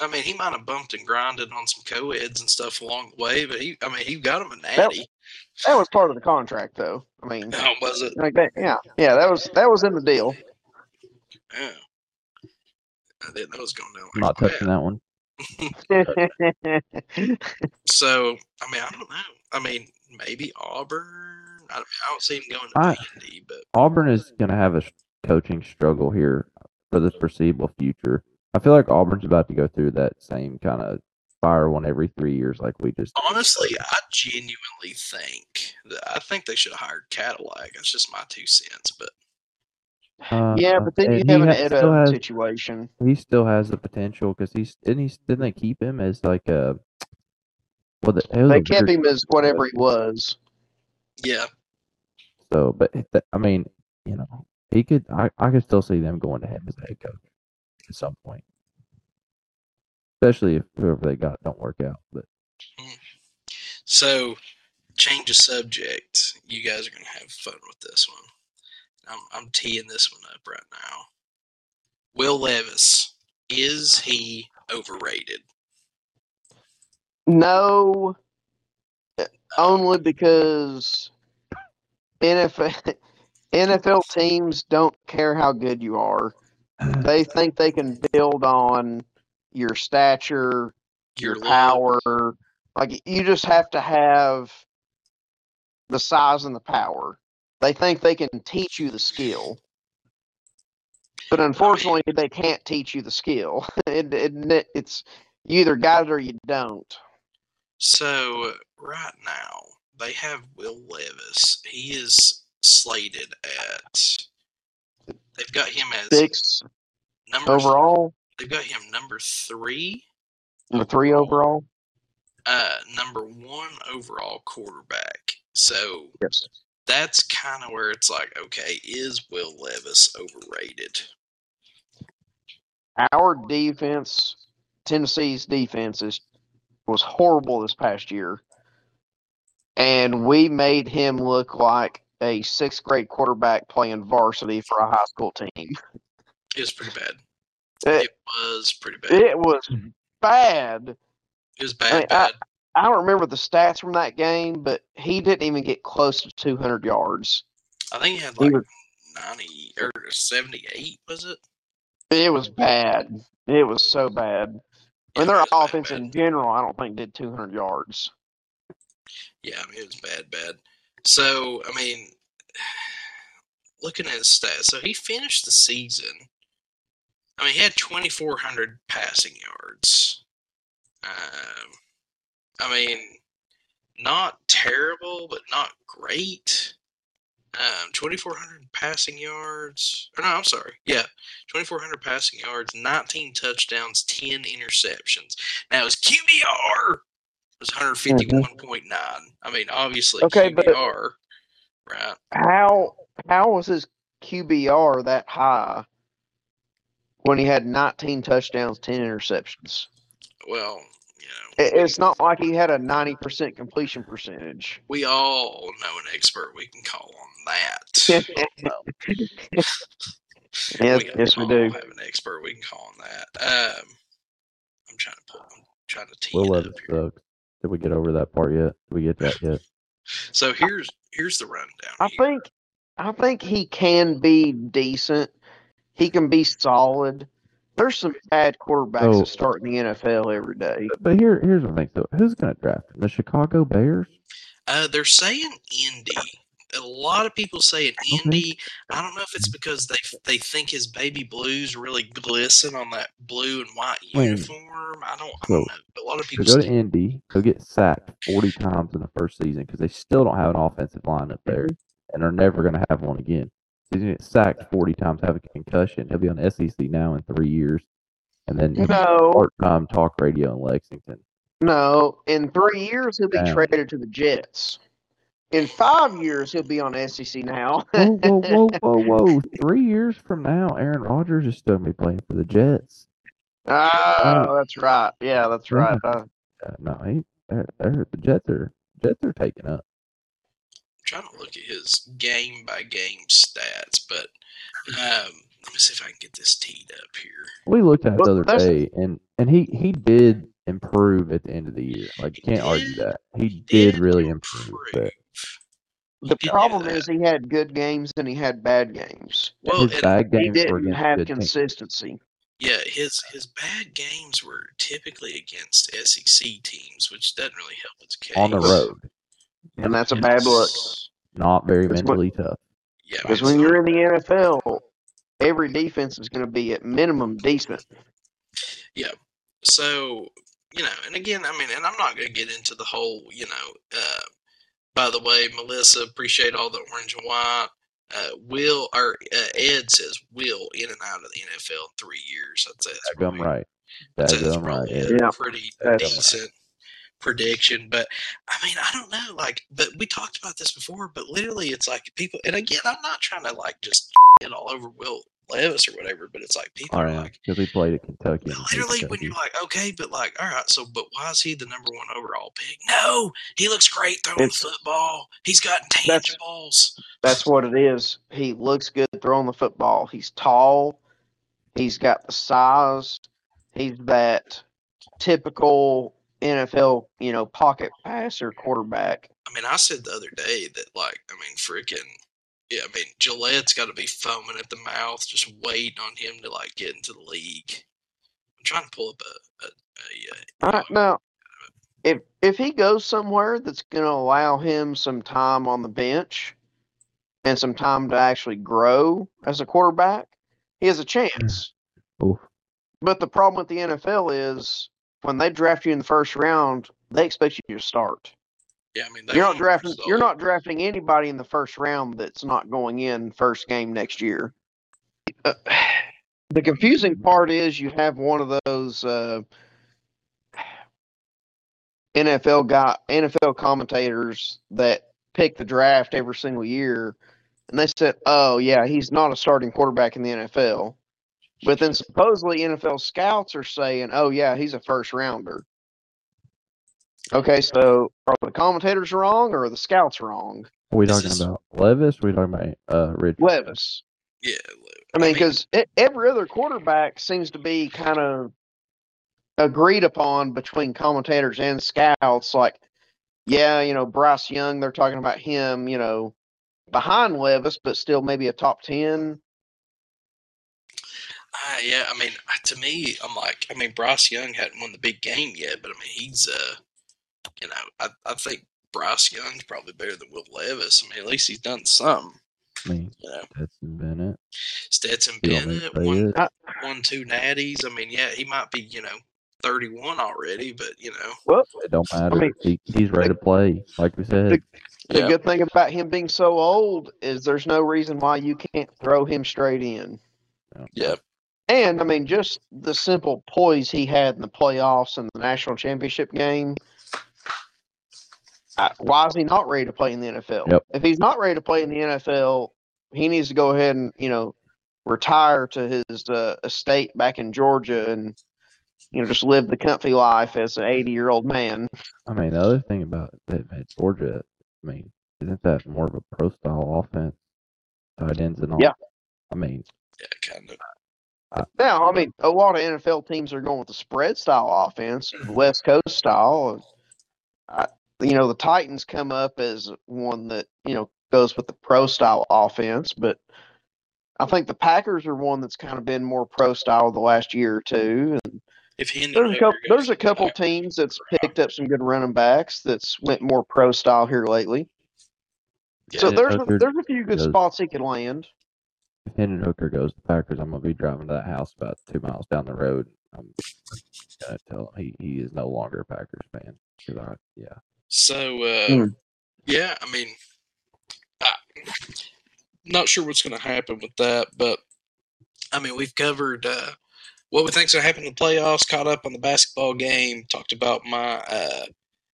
I mean, he might have bumped and grinded on some co-eds and stuff along the way, but he, I mean, he got him a natty. That was part of the contract, though. I mean, How oh, was it? like that, yeah, yeah, that was that was in the deal. Yeah. I didn't know it was going down I'm like not touching that one. So, I mean, I don't know. I mean, maybe Auburn. I don't, I don't see him going to I- Vandy, but Auburn is going to have a coaching struggle here for the foreseeable future. I feel like Auburn's about to go through that same kind of fire one every three years, like we just. honestly, I genuinely think that I think they should have hired Cadillac. That's just my two cents, but Uh, yeah, but then you have an ha- Ed still has- situation. he still has the potential because he's didn't he didn't they keep him as like a well the, They kept weird- him as whatever he was. yeah, so but it- I mean you know he could I, I could still see them going to him as a head coach at some point especially if whoever they got don't work out but mm-hmm. So, change of subject. You guys are going to have fun with this one. I'm, I'm teeing this one up right now. Will Levis, is he overrated? No, only because NFL NFL teams don't care how good you are. They think they can build on your stature, your Your power. Like you just have to have the size and the power. They think they can teach you the skill. But unfortunately, they can't teach you the skill. It, it, it's you either got it or you don't. So, right now, they have Will Levis. He is slated at. They've got him as Six number. overall, They've got him number three. number three overall. Uh, number one overall quarterback. So Yes. that's kind of where it's like, okay, is Will Levis overrated? Our defense, Tennessee's defense, is was horrible this past year, and we made him look like a sixth grade quarterback playing varsity for a high school team. It was pretty bad. It, It was pretty bad. it was mm-hmm. bad. It was I bad, mean, I- bad. I don't remember the stats from that game, but he didn't even get close to 200 yards. I think he had he like was- 90 or 78, was it? It was bad. It was so bad. I Yeah, mean, their it was bad, offense bad. in general, I don't think did 200 yards. Yeah, I mean, it was bad, bad. So, I mean, looking at his stats, so he finished the season. I mean, he had 2,400 passing yards. Um, I mean, not terrible, but not great. Um, 2,400 passing yards. Or no, I'm sorry. Yeah, 2,400 passing yards, 19 touchdowns, 10 interceptions. Now his QBR was 151.9. I mean, obviously Okay, but- QBR, right? How how was his QBR that high when he had 19 touchdowns, 10 interceptions? Well, you know, It, it's not like he had a 90% completion percentage. we all know an expert we can call on that. Yes, we yes, we all do. have an expert we can call on that. Um, I'm trying to pull. I'm trying to tee Will it Levis up here. sucks. Did we get over that part yet? Did we get that yet? So here's here's the rundown. I here. think I think he can be decent. He can be solid. There's some bad quarterbacks Oh. that start in the NFL every day. But here, here's the thing. though. who's going to draft him? The Chicago Bears? Uh, they're saying Indy. A lot of people saying Okay. Indy. I don't know if it's because they they think his baby blues really glisten on that blue and white uniform. I don't, I don't know. But lot of people go to still, Indy. He'll get sacked 40 times in the first season because they still don't have an offensive line up there, and they're never going to have one again. He's get sacked 40 times, have a concussion. He'll be on SEC now in three years, and then No, part-time talk radio in Lexington. no. In three years, he'll be traded to the Jets. In five years, he'll be on SEC now. Whoa, whoa, whoa, whoa, whoa! Three years from now, Aaron Rodgers is still going to be playing for the Jets. oh, that's right. Yeah, that's right. Uh, Uh, no, he, they're, they're, the Jets are Jets are taking up. I'm trying to look at his game by game stats, but um, let me see if I can get this teed up here. We looked at it the other that's- day, and and he he did improve at the end of the year. Like you can't argue that he did really improve. But the problem is he had good games and he had bad games. Well, his bad games were didn't have good teams. consistency. Yeah, his his bad games were typically against SEC teams, which doesn't really help his case. on the road, And that's a bad look. not very That's what- mentally tough. Yeah, Because when you're in the NFL, every defense is going to be at minimum decent. Yeah. So you know, and again, I mean, and I'm not going to get into the whole, you know. Uh, by the way, Melissa, appreciate all the orange and white. Uh, Will or uh, Ed says Will in and out of the NFL in three years. I'd say that's Daggum probably, right. I'd that's Daggum right. probably Yeah. Yeah. pretty That's- decent prediction. But I mean, I don't know. Like, but we talked about this before. But literally, it's like people. And again, I'm not trying to like just get all over Will Levis or whatever. But it's like people All are like. because he played at Kentucky. But and literally, beat when you're like, okay, but like, all right, so, but why is he the number one overall pick? No, he looks great throwing It's- football. He's got That's- intangibles. That's what it is. He looks good throwing the football. He's tall. He's got the size. He's that typical NFL, you know, pocket passer quarterback. I mean, I said the other day that, like, I mean, freaking, yeah, I mean, Gillette's got to be foaming at the mouth, just waiting on him to like get into the league. I'm trying to pull up a, a, a, uh, All right, now, if if he goes somewhere that's going to allow him some time on the bench and some time to actually grow as a quarterback, he has a hmm. chance. Oof. But the problem with the NFL is when they draft you in the first round, they expect you to start. yeah, I mean, You're not drafting. You're not drafting anybody in the first round that's not going in first game next year. Uh, the confusing part is you have one of those uh, NFL guy, NFL commentators that pick the draft every single year, and they said, "Oh yeah, he's not a starting quarterback in the NFL." But then supposedly NFL scouts are saying, "Oh yeah, he's a first rounder." Okay, so are the commentators wrong or are the scouts wrong? Are we This talking is- about Levis? Or are we talking about uh, Rich? Levis. Yeah, I mean, because every other quarterback seems to be kind of agreed upon between commentators and scouts. Like, yeah, you know, Bryce Young, they're talking about him, you know, behind Levis, but still maybe a top 10. Uh, yeah, I mean, uh, to me, I'm like, I mean, Bryce Young hadn't won the big game yet, but I mean, he's, uh, you know, I, I think Bryce Young's probably better than Will Levis. I mean, at least he's done some. I mean, You know, Stetson Bennett. Stetson You want me to Bennett say won. I- won two natties. I mean, yeah, he might be, you know, 31 already, but you know, Well, It don't matter. I mean, he, he's ready to play, like we said. the Yeah. good thing about him being so old is there's no reason why you can't throw him straight in. yeah, And I mean, just the simple poise he had in the playoffs and the national championship game. Why is he not ready to play in the NFL? Yep. If he's not ready to play in the NFL, he needs to go ahead and you know retire to his uh, estate back in Georgia and you know just live the comfy life as an 80 year old man. I mean, the other thing about that, man, Georgia, I mean, isn't that more of a pro style offense? Tight ends and all. Yeah. I mean, yeah, kind of. Now, I mean, a lot of NFL teams are going with the spread style offense, mm-hmm. West Coast style. I, you know, the Titans come up as one that you know goes with the pro style offense, but I think the Packers are one that's kind of been more pro style the last year or two. And If Hendon there's a couple, there's a couple teams that's picked up some good running backs that's went more pro style here lately. yeah, So there's a, there's a few good does- spots he could land. If Hendon Hooker goes to Packers, I'm gonna be driving to that house about two miles down the road, I'm gonna tell him he, he is no longer a Packers fan. I, yeah, So, uh, Hmm. yeah, I mean, I, not sure what's going to happen with that, but I mean, we've covered uh, what we think's going to happen in the playoffs. Caught up on the basketball game. Talked about my uh,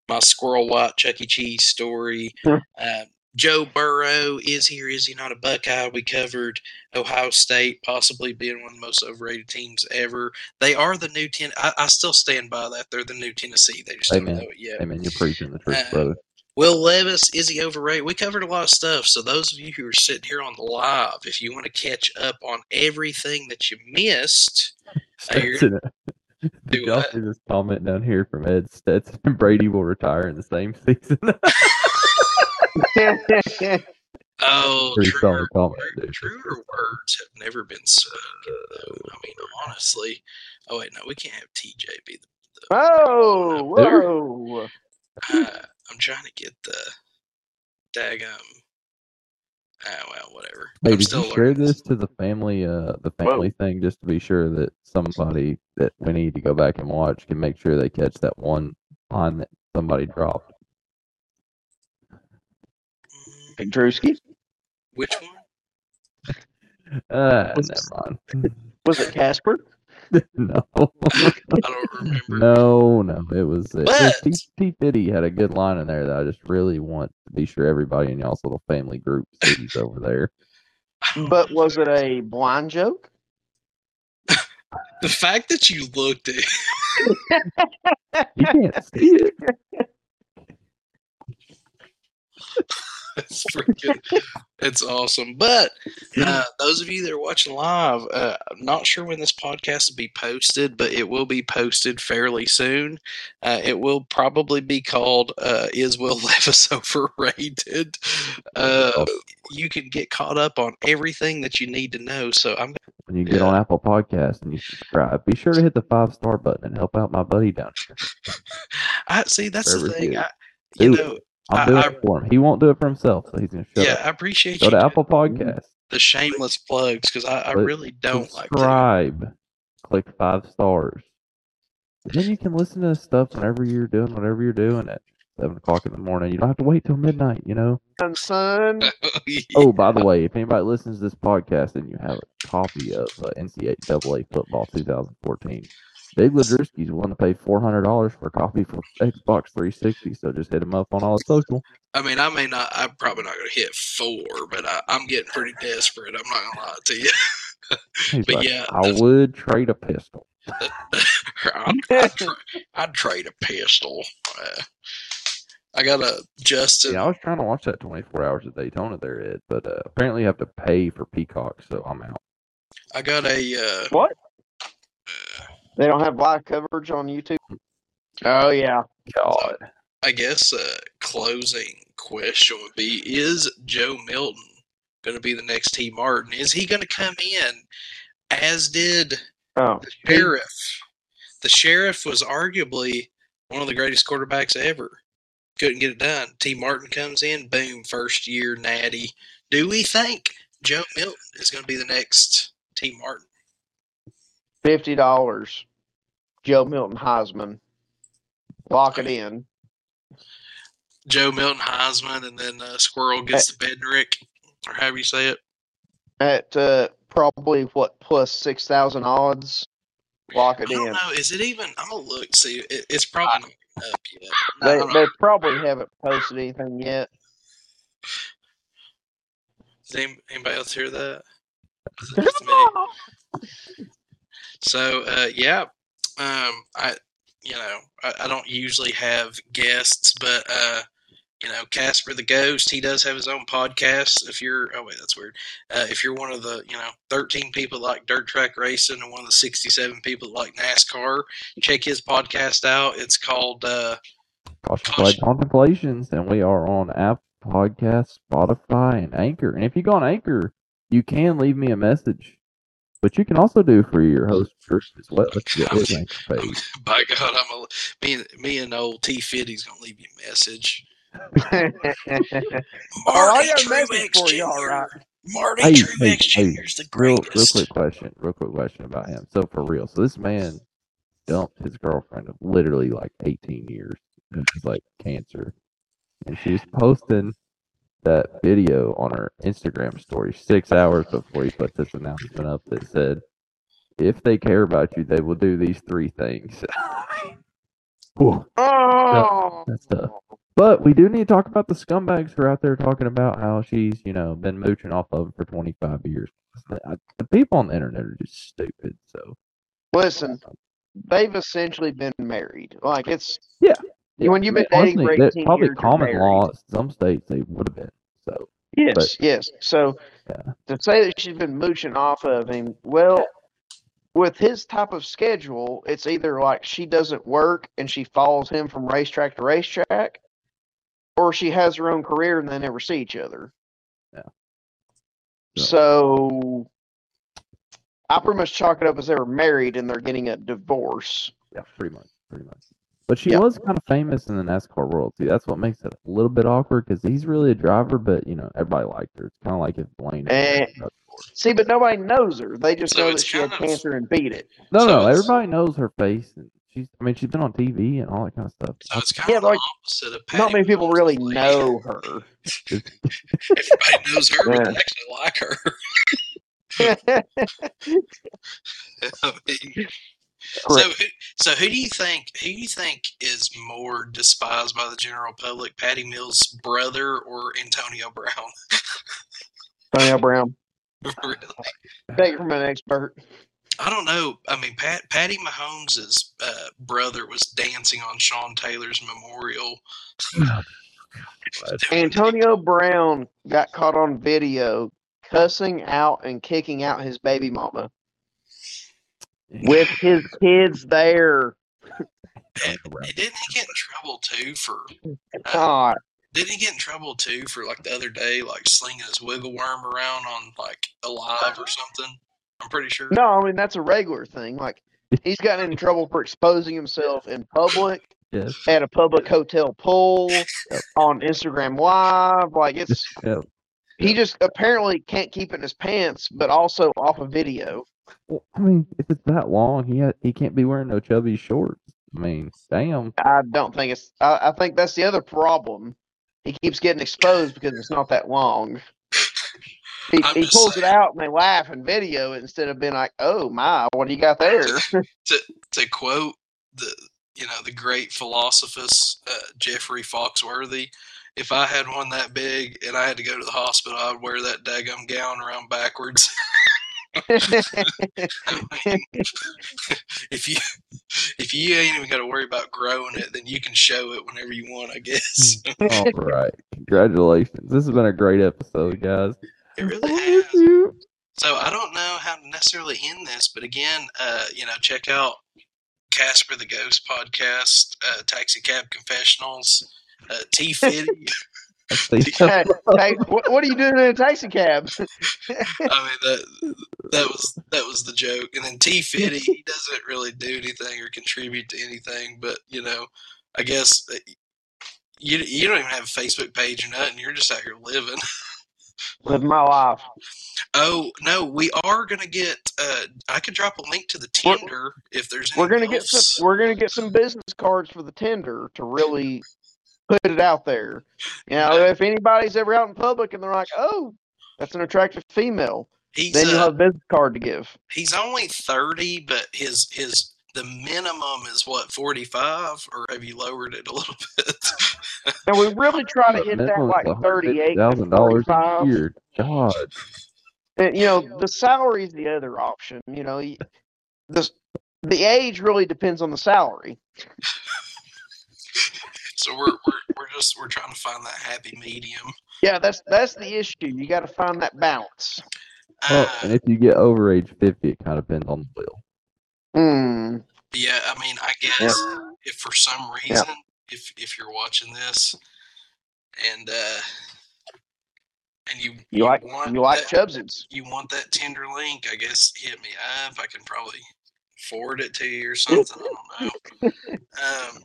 my squirrel white Chuck E. Cheese story. Uh, Joe Burrow is here. Is he not a Buckeye? We covered Ohio State possibly being one of the most overrated teams ever. They are the new ten. I, I still stand by that. They're the new Tennessee. They just Amen. don't know it yet. I mean you're preaching the truth, Uh, brother. Will Levis, is he overrated? We covered a lot of stuff. So those of you who are sitting here on the live, if you want to catch up on everything that you missed, Stetson, do Did y'all see this comment down here from Ed Stetson? Brady will retire in the same season. Oh, Pretty truer, solid comment, wor- dude. truer words have never been said. though. I mean, honestly. Oh wait, no, we can't have TJ be the. oh, whoa. Uh, I'm trying to get the daggum. Ah, well, whatever. Hey, I'm did still you share learning this to the family, uh, the Whoa. family thing, just to be sure that somebody that we need to go back and watch can make sure they catch that one line that somebody dropped? Mm, Big Drewski. Which one? Uh, Was- never mind. Was it Casper? no, I don't remember. no, no. It was it was But- T, T Fiddy had a good line in there that I just really want to be sure everybody in y'all's little family group sees over there. But was it a blind joke? the fact that you looked at You can't see it. it's freaking it's awesome. But uh, those of you that are watching live, uh, I'm not sure when this podcast will be posted, but it will be posted fairly soon. Uh, it will probably be called uh, "Is Will Levis Overrated?" Uh, you can get caught up on everything that you need to know. So I'm When you get on Apple Podcasts and you subscribe, be sure to hit the five star button and help out my buddy down here. I see that's the thing. I, you know, I'll I- do I- it for him. He won't do it for himself, so he's gonna shut yeah, up. I appreciate Go you to Apple Podcasts. the shameless plugs because I, I really don't like subscribe. Click five stars. Then you can listen to this stuff whenever you're doing whatever you're doing at seven o'clock in the morning. You don't have to wait till midnight, you know. And son, Oh, by the way, if anybody listens to this podcast and you have a copy of uh, NCAA football 2014, Big Ladrewski's willing to pay four hundred dollars for a copy for Xbox 360. So just hit him up on all the social. I mean, I may not. I'm probably not going to hit four, but I, I'm getting pretty desperate. I'm not going to lie to you. He's But like, yeah, I would trade a pistol. I'd, I'd, tra- I'd trade a pistol. Uh, I got a Justin. Yeah, I was trying to watch that 24 hours of Daytona there, Ed, but uh, apparently you have to pay for Peacock, so I'm out. I got a. Uh, what? Uh, They don't have live coverage on YouTube. Oh yeah. God. I guess a closing question would be: Is Joe Milton going to be the next Tee Martin? Is he going to come in as did Oh, the sheriff? The sheriff was arguably one of the greatest quarterbacks ever. Couldn't get it done. Tee Martin comes in, boom, first year natty. Do we think Joe Milton is going to be the next Tee Martin? Fifty dollars. Joe Milton Heisman. Lock it in. Joe Milton Heisman, and then uh, Squirrel gets the Bedrick, or however you say it. At uh, probably what plus six thousand odds. Lock I it don't in. know. Is it even? I'm gonna look. See, it, it's probably not up yet. They they probably haven't posted anything yet. Does anybody else hear that? So uh, yeah, um, I you know I, I don't usually have guests, but uh, you know Casper the Ghost, he does have his own podcast. If you're oh wait, that's weird. Uh, if you're one of the you know 13 people like dirt track racing and one of the 67 people like NASCAR, check his podcast out. It's called uh, Cautious Caution. Flight Contemplations, and we are on Apple Podcasts, Spotify, and Anchor. And if you go on Anchor, you can leave me a message, but you can also do for your oh. host first as well. Let's get his Anchor page. by God, I'm a, me and me and old T Fiddy's gonna leave you a message. Oh, I Marty got a Truex for you, all Jr. Marty Hey, Truex hey, hey, Jr. is the Real, greatest. real quick question. Real quick question about him. So for real, so this man dumped his girlfriend of literally like 18 years. It was like cancer. And she was posting that video on her Instagram story six hours before he put this announcement up that said, if they care about you, they will do these three things. Whew, Oh, that's tough. But we do need to talk about the scumbags who are out there talking about how she's, you know, been mooching off of him for 25 years. The, the people on the internet are just stupid. So listen, they've essentially been married. Like it's Yeah, when you've been dating think for 18 probably years, common law. Some states they would have been. So yes, but- yes. So Yeah. to say that she's been mooching off of him, well, with his type of schedule, it's either like she doesn't work and she follows him from racetrack to racetrack, or she has her own career and they never see each other. Yeah. So I pretty much chalk it up as they were married and they're getting a divorce. yeah, pretty much, pretty much. But she Yeah. was kind of famous in the NASCAR world too. That's what makes it a little bit awkward because he's really a driver, but you know everybody liked her. It's kind of like if Blaine. Eh, See, but nobody knows her. They just So know that she had kind of- cancer and beat it. no, so no, everybody knows her face, and she's. I mean, she's been on TV and all that kind of stuff. So it's kind Yeah, of the like, opposite of Not many people really lady. know her. Everybody knows her, but they actually like her. I mean, so, Correct. who, so who do you think? Who do you think is more despised by the general public, Patty Mills' brother or Antonio Brown? Antonio Brown. really? Take it from an expert. I don't know. I mean, Pat, Patty Mahomes' uh, brother was dancing on Sean Taylor's memorial. Antonio Brown got caught on video cussing out and kicking out his baby mama with his kids there. And didn't he get in trouble too for? Uh, God, Didn't he get in trouble too for like the other day, like slinging his wiggle worm around on like alive or something? I'm pretty sure. no, I mean that's a regular thing. Like he's gotten in trouble for exposing himself in public Yes. at a public hotel pool on Instagram Live. Like it's Yeah. he just apparently can't keep it in his pants, but also off of video. Well, I mean, if it's that long, he ha- he can't be wearing no chubby shorts. I mean, damn. I don't think it's. I, I think that's the other problem. He keeps getting exposed because it's not that long. He, I'm he just pulls it out and they laugh and video it instead of being like, "Oh my, what do you got there?" To quote the you know the great philosophist uh, Jeffrey Foxworthy, if I had one that big and I had to go to the hospital, I'd wear that daggum gown around backwards. If you if you ain't even got to worry about growing it, then you can show it whenever you want, I guess. All right. Congratulations. This has been a great episode, guys. it really has. you. So I don't know how to necessarily end this, but again, uh, you know, check out Casper the Ghost podcast, uh, Taxi Cab Confessionals, uh, T Fiddy. I see. hey, hey, what, what are you doing in a taxi cab? I mean that that was that was the joke. And then T Fiddy, he doesn't really do anything or contribute to anything, but you know, I guess uh, you you don't even have a Facebook page or nothing. You're just out here living. Living my life. Oh no, we are gonna get. Uh, I could drop a link to the We're- if there's. We're gonna anything get some. We're gonna get some business cards for the tender to really put it out there. You know, if anybody's ever out in public and they're like, "Oh, that's an attractive female," He's then you'll uh, have a business card to give. he's only thirty, but his his the minimum is what forty five, or have you lowered it a little bit? And we really try to hit that like is thirty-eight to $150,000 a year. God. And, you know, the salary is the other option. You know, the the age really depends on the salary. So we're we're we're just we're trying to find that happy medium. Yeah, that's that's the issue. You got to find that balance. Well, Uh, and if you get over age 50, it kind of depends on the will. Hmm. yeah, I mean, I guess if for some reason, if if you're watching this, and uh, and you You like want you like that, Chubsies. you want that Tinder link, I guess hit me up. I can probably forward it to you or something. I don't know. Um,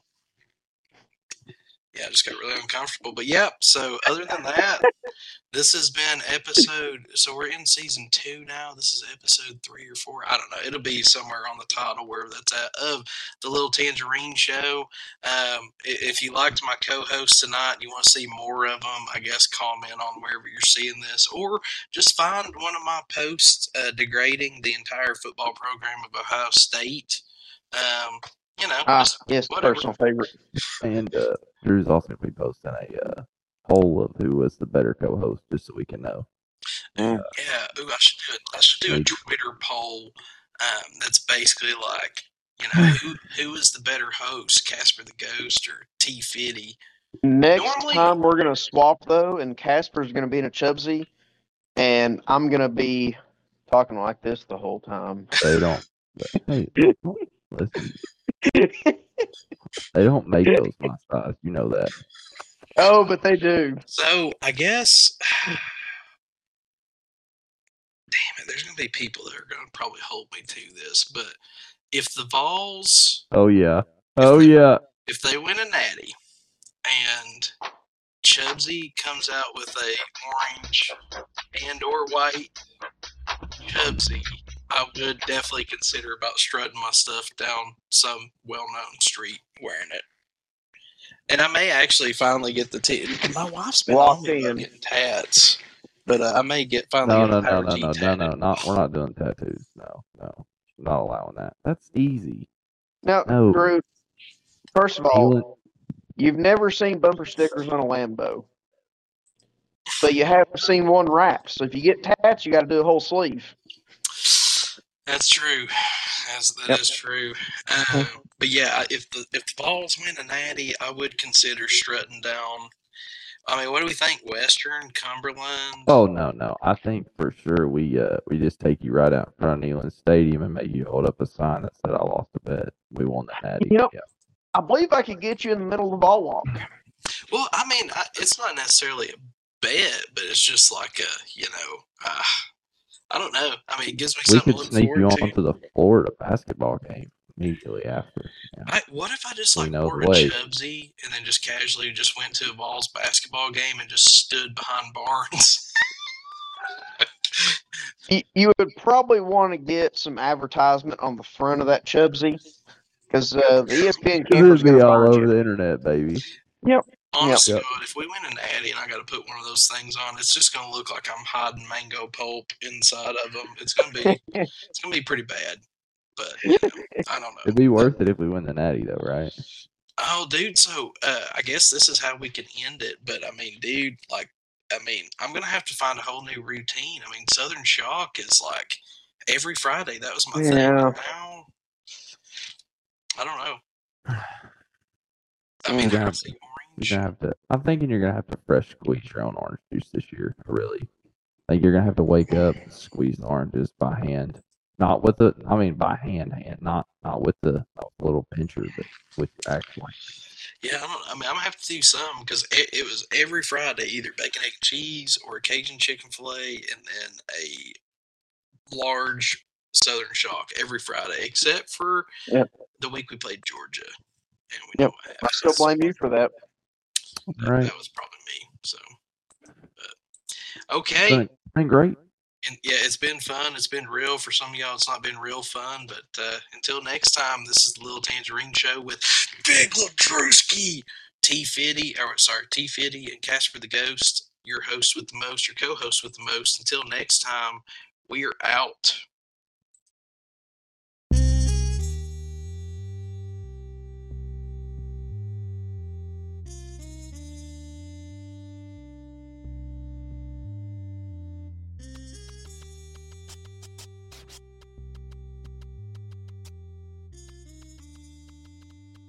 yeah, I just got really uncomfortable. But yep. So other than that, this has been episode. So we're in season two now. This is episode three or four. I don't know. It'll be somewhere on the title wherever that's at of the Little Tangerine Show. Um, if you liked my co-host tonight, you want to see more of them. I guess comment on wherever you're seeing this, or just find one of my posts uh, degrading the entire football program of Ohio State. Um, you know, Ah, just yes, whatever. personal favorite. And uh, Drew's also going to be posting a uh, poll of who was the better co-host, just so we can know. Yeah, ooh, I should do it. I should do a Twitter poll. Um, that's basically like, you know, who who is the better host, Casper the Ghost or T Fiddy? Next Normally- time we're gonna swap though, and Casper's gonna be in a Chubsy, and I'm gonna be talking like this the whole time. They don't. hey, listen, they don't make those my size. You know that. oh, but they do. So I guess, damn it, there's gonna be people that are gonna probably hold me to this, but if the Vols, Oh yeah. Oh yeah. if they win a Natty, and Chubsy comes out with a orange and or white Chubsy, I would definitely consider about strutting my stuff down some well-known street wearing it. And I may actually finally get the t. My wife's been Lock on me about in. getting tats, but uh, I may get finally No, get no, a no, power no, G no, no, no, not. We're not doing tattoos. No, no, not allowing that. That's easy. Now, No. Drew. First of all, Feeling- you've never seen bumper stickers on a Lambo, but you have seen one wrap. So if you get tats, you got to do a whole sleeve. That's true. That's, that Yep. is true. Um, but yeah, if the if the Vols win a natty, I would consider strutting down. I mean, what do we think? Western, Cumberland. Oh no, no. I think for sure we uh we just take you right out in front of Neyland Stadium and make you hold up a sign that said I lost a bet. We won the natty. You know- Yeah. I believe I could get you in the middle of the Vol Walk. Well, I mean, I, it's not necessarily a bet, but it's just like a, you know, uh, I don't know. I mean, it gives me We something could to look sneak you forward to. onto the Florida basketball game immediately after. Yeah. I, what if I just We like know wore the a way. Chubsy and then just casually just went to a Vols basketball game and just stood behind Barnes? You, you would probably want to get some advertisement on the front of that Chubsy because uh, the ESPN camera's It'd be going to all over you. the internet, baby. Honest Yep. God, if we win an Addy and I got to put one of those things on, it's just going to look like I'm hiding mango pulp inside of them. It's going to be, it's going to be pretty bad. But you know, I don't know. It'd be worth it if we win the natty, though, right? Oh, dude. So uh, I guess this is how we can end it. But I mean, dude, like, I mean, I'm gonna have to find a whole new routine. I mean, Southern Shock is like every Friday. That was my thing. Yeah. But now, I don't know. I mean, Yeah. I see orange. You're gonna have to. I'm thinking you're gonna have to fresh squeeze your own orange juice this year. Really, like you're gonna have to wake up, and squeeze the oranges by hand, not with the. I mean, by hand, hand, not not with the not with the little pincher, but with your actual. Yeah, I don't. I mean, I'm gonna have to do some because it, it was every Friday either bacon, egg, and cheese or a Cajun chicken fillet, and then a large Southern Shock every Friday, except for Yep. the week we played Georgia, and we Yep. know what I still blame you for that. That, Right. that was probably me. So, but, okay. Been, been great. And yeah, it's been fun. It's been real. For some of y'all, it's not been real fun. But uh, until next time, this is the Little Tangerine Show with Big Ladrewski, T Fiddy, or sorry, T Fiddy and Casper the Ghost, your host with the most, your co host with the most. Until next time, we are out.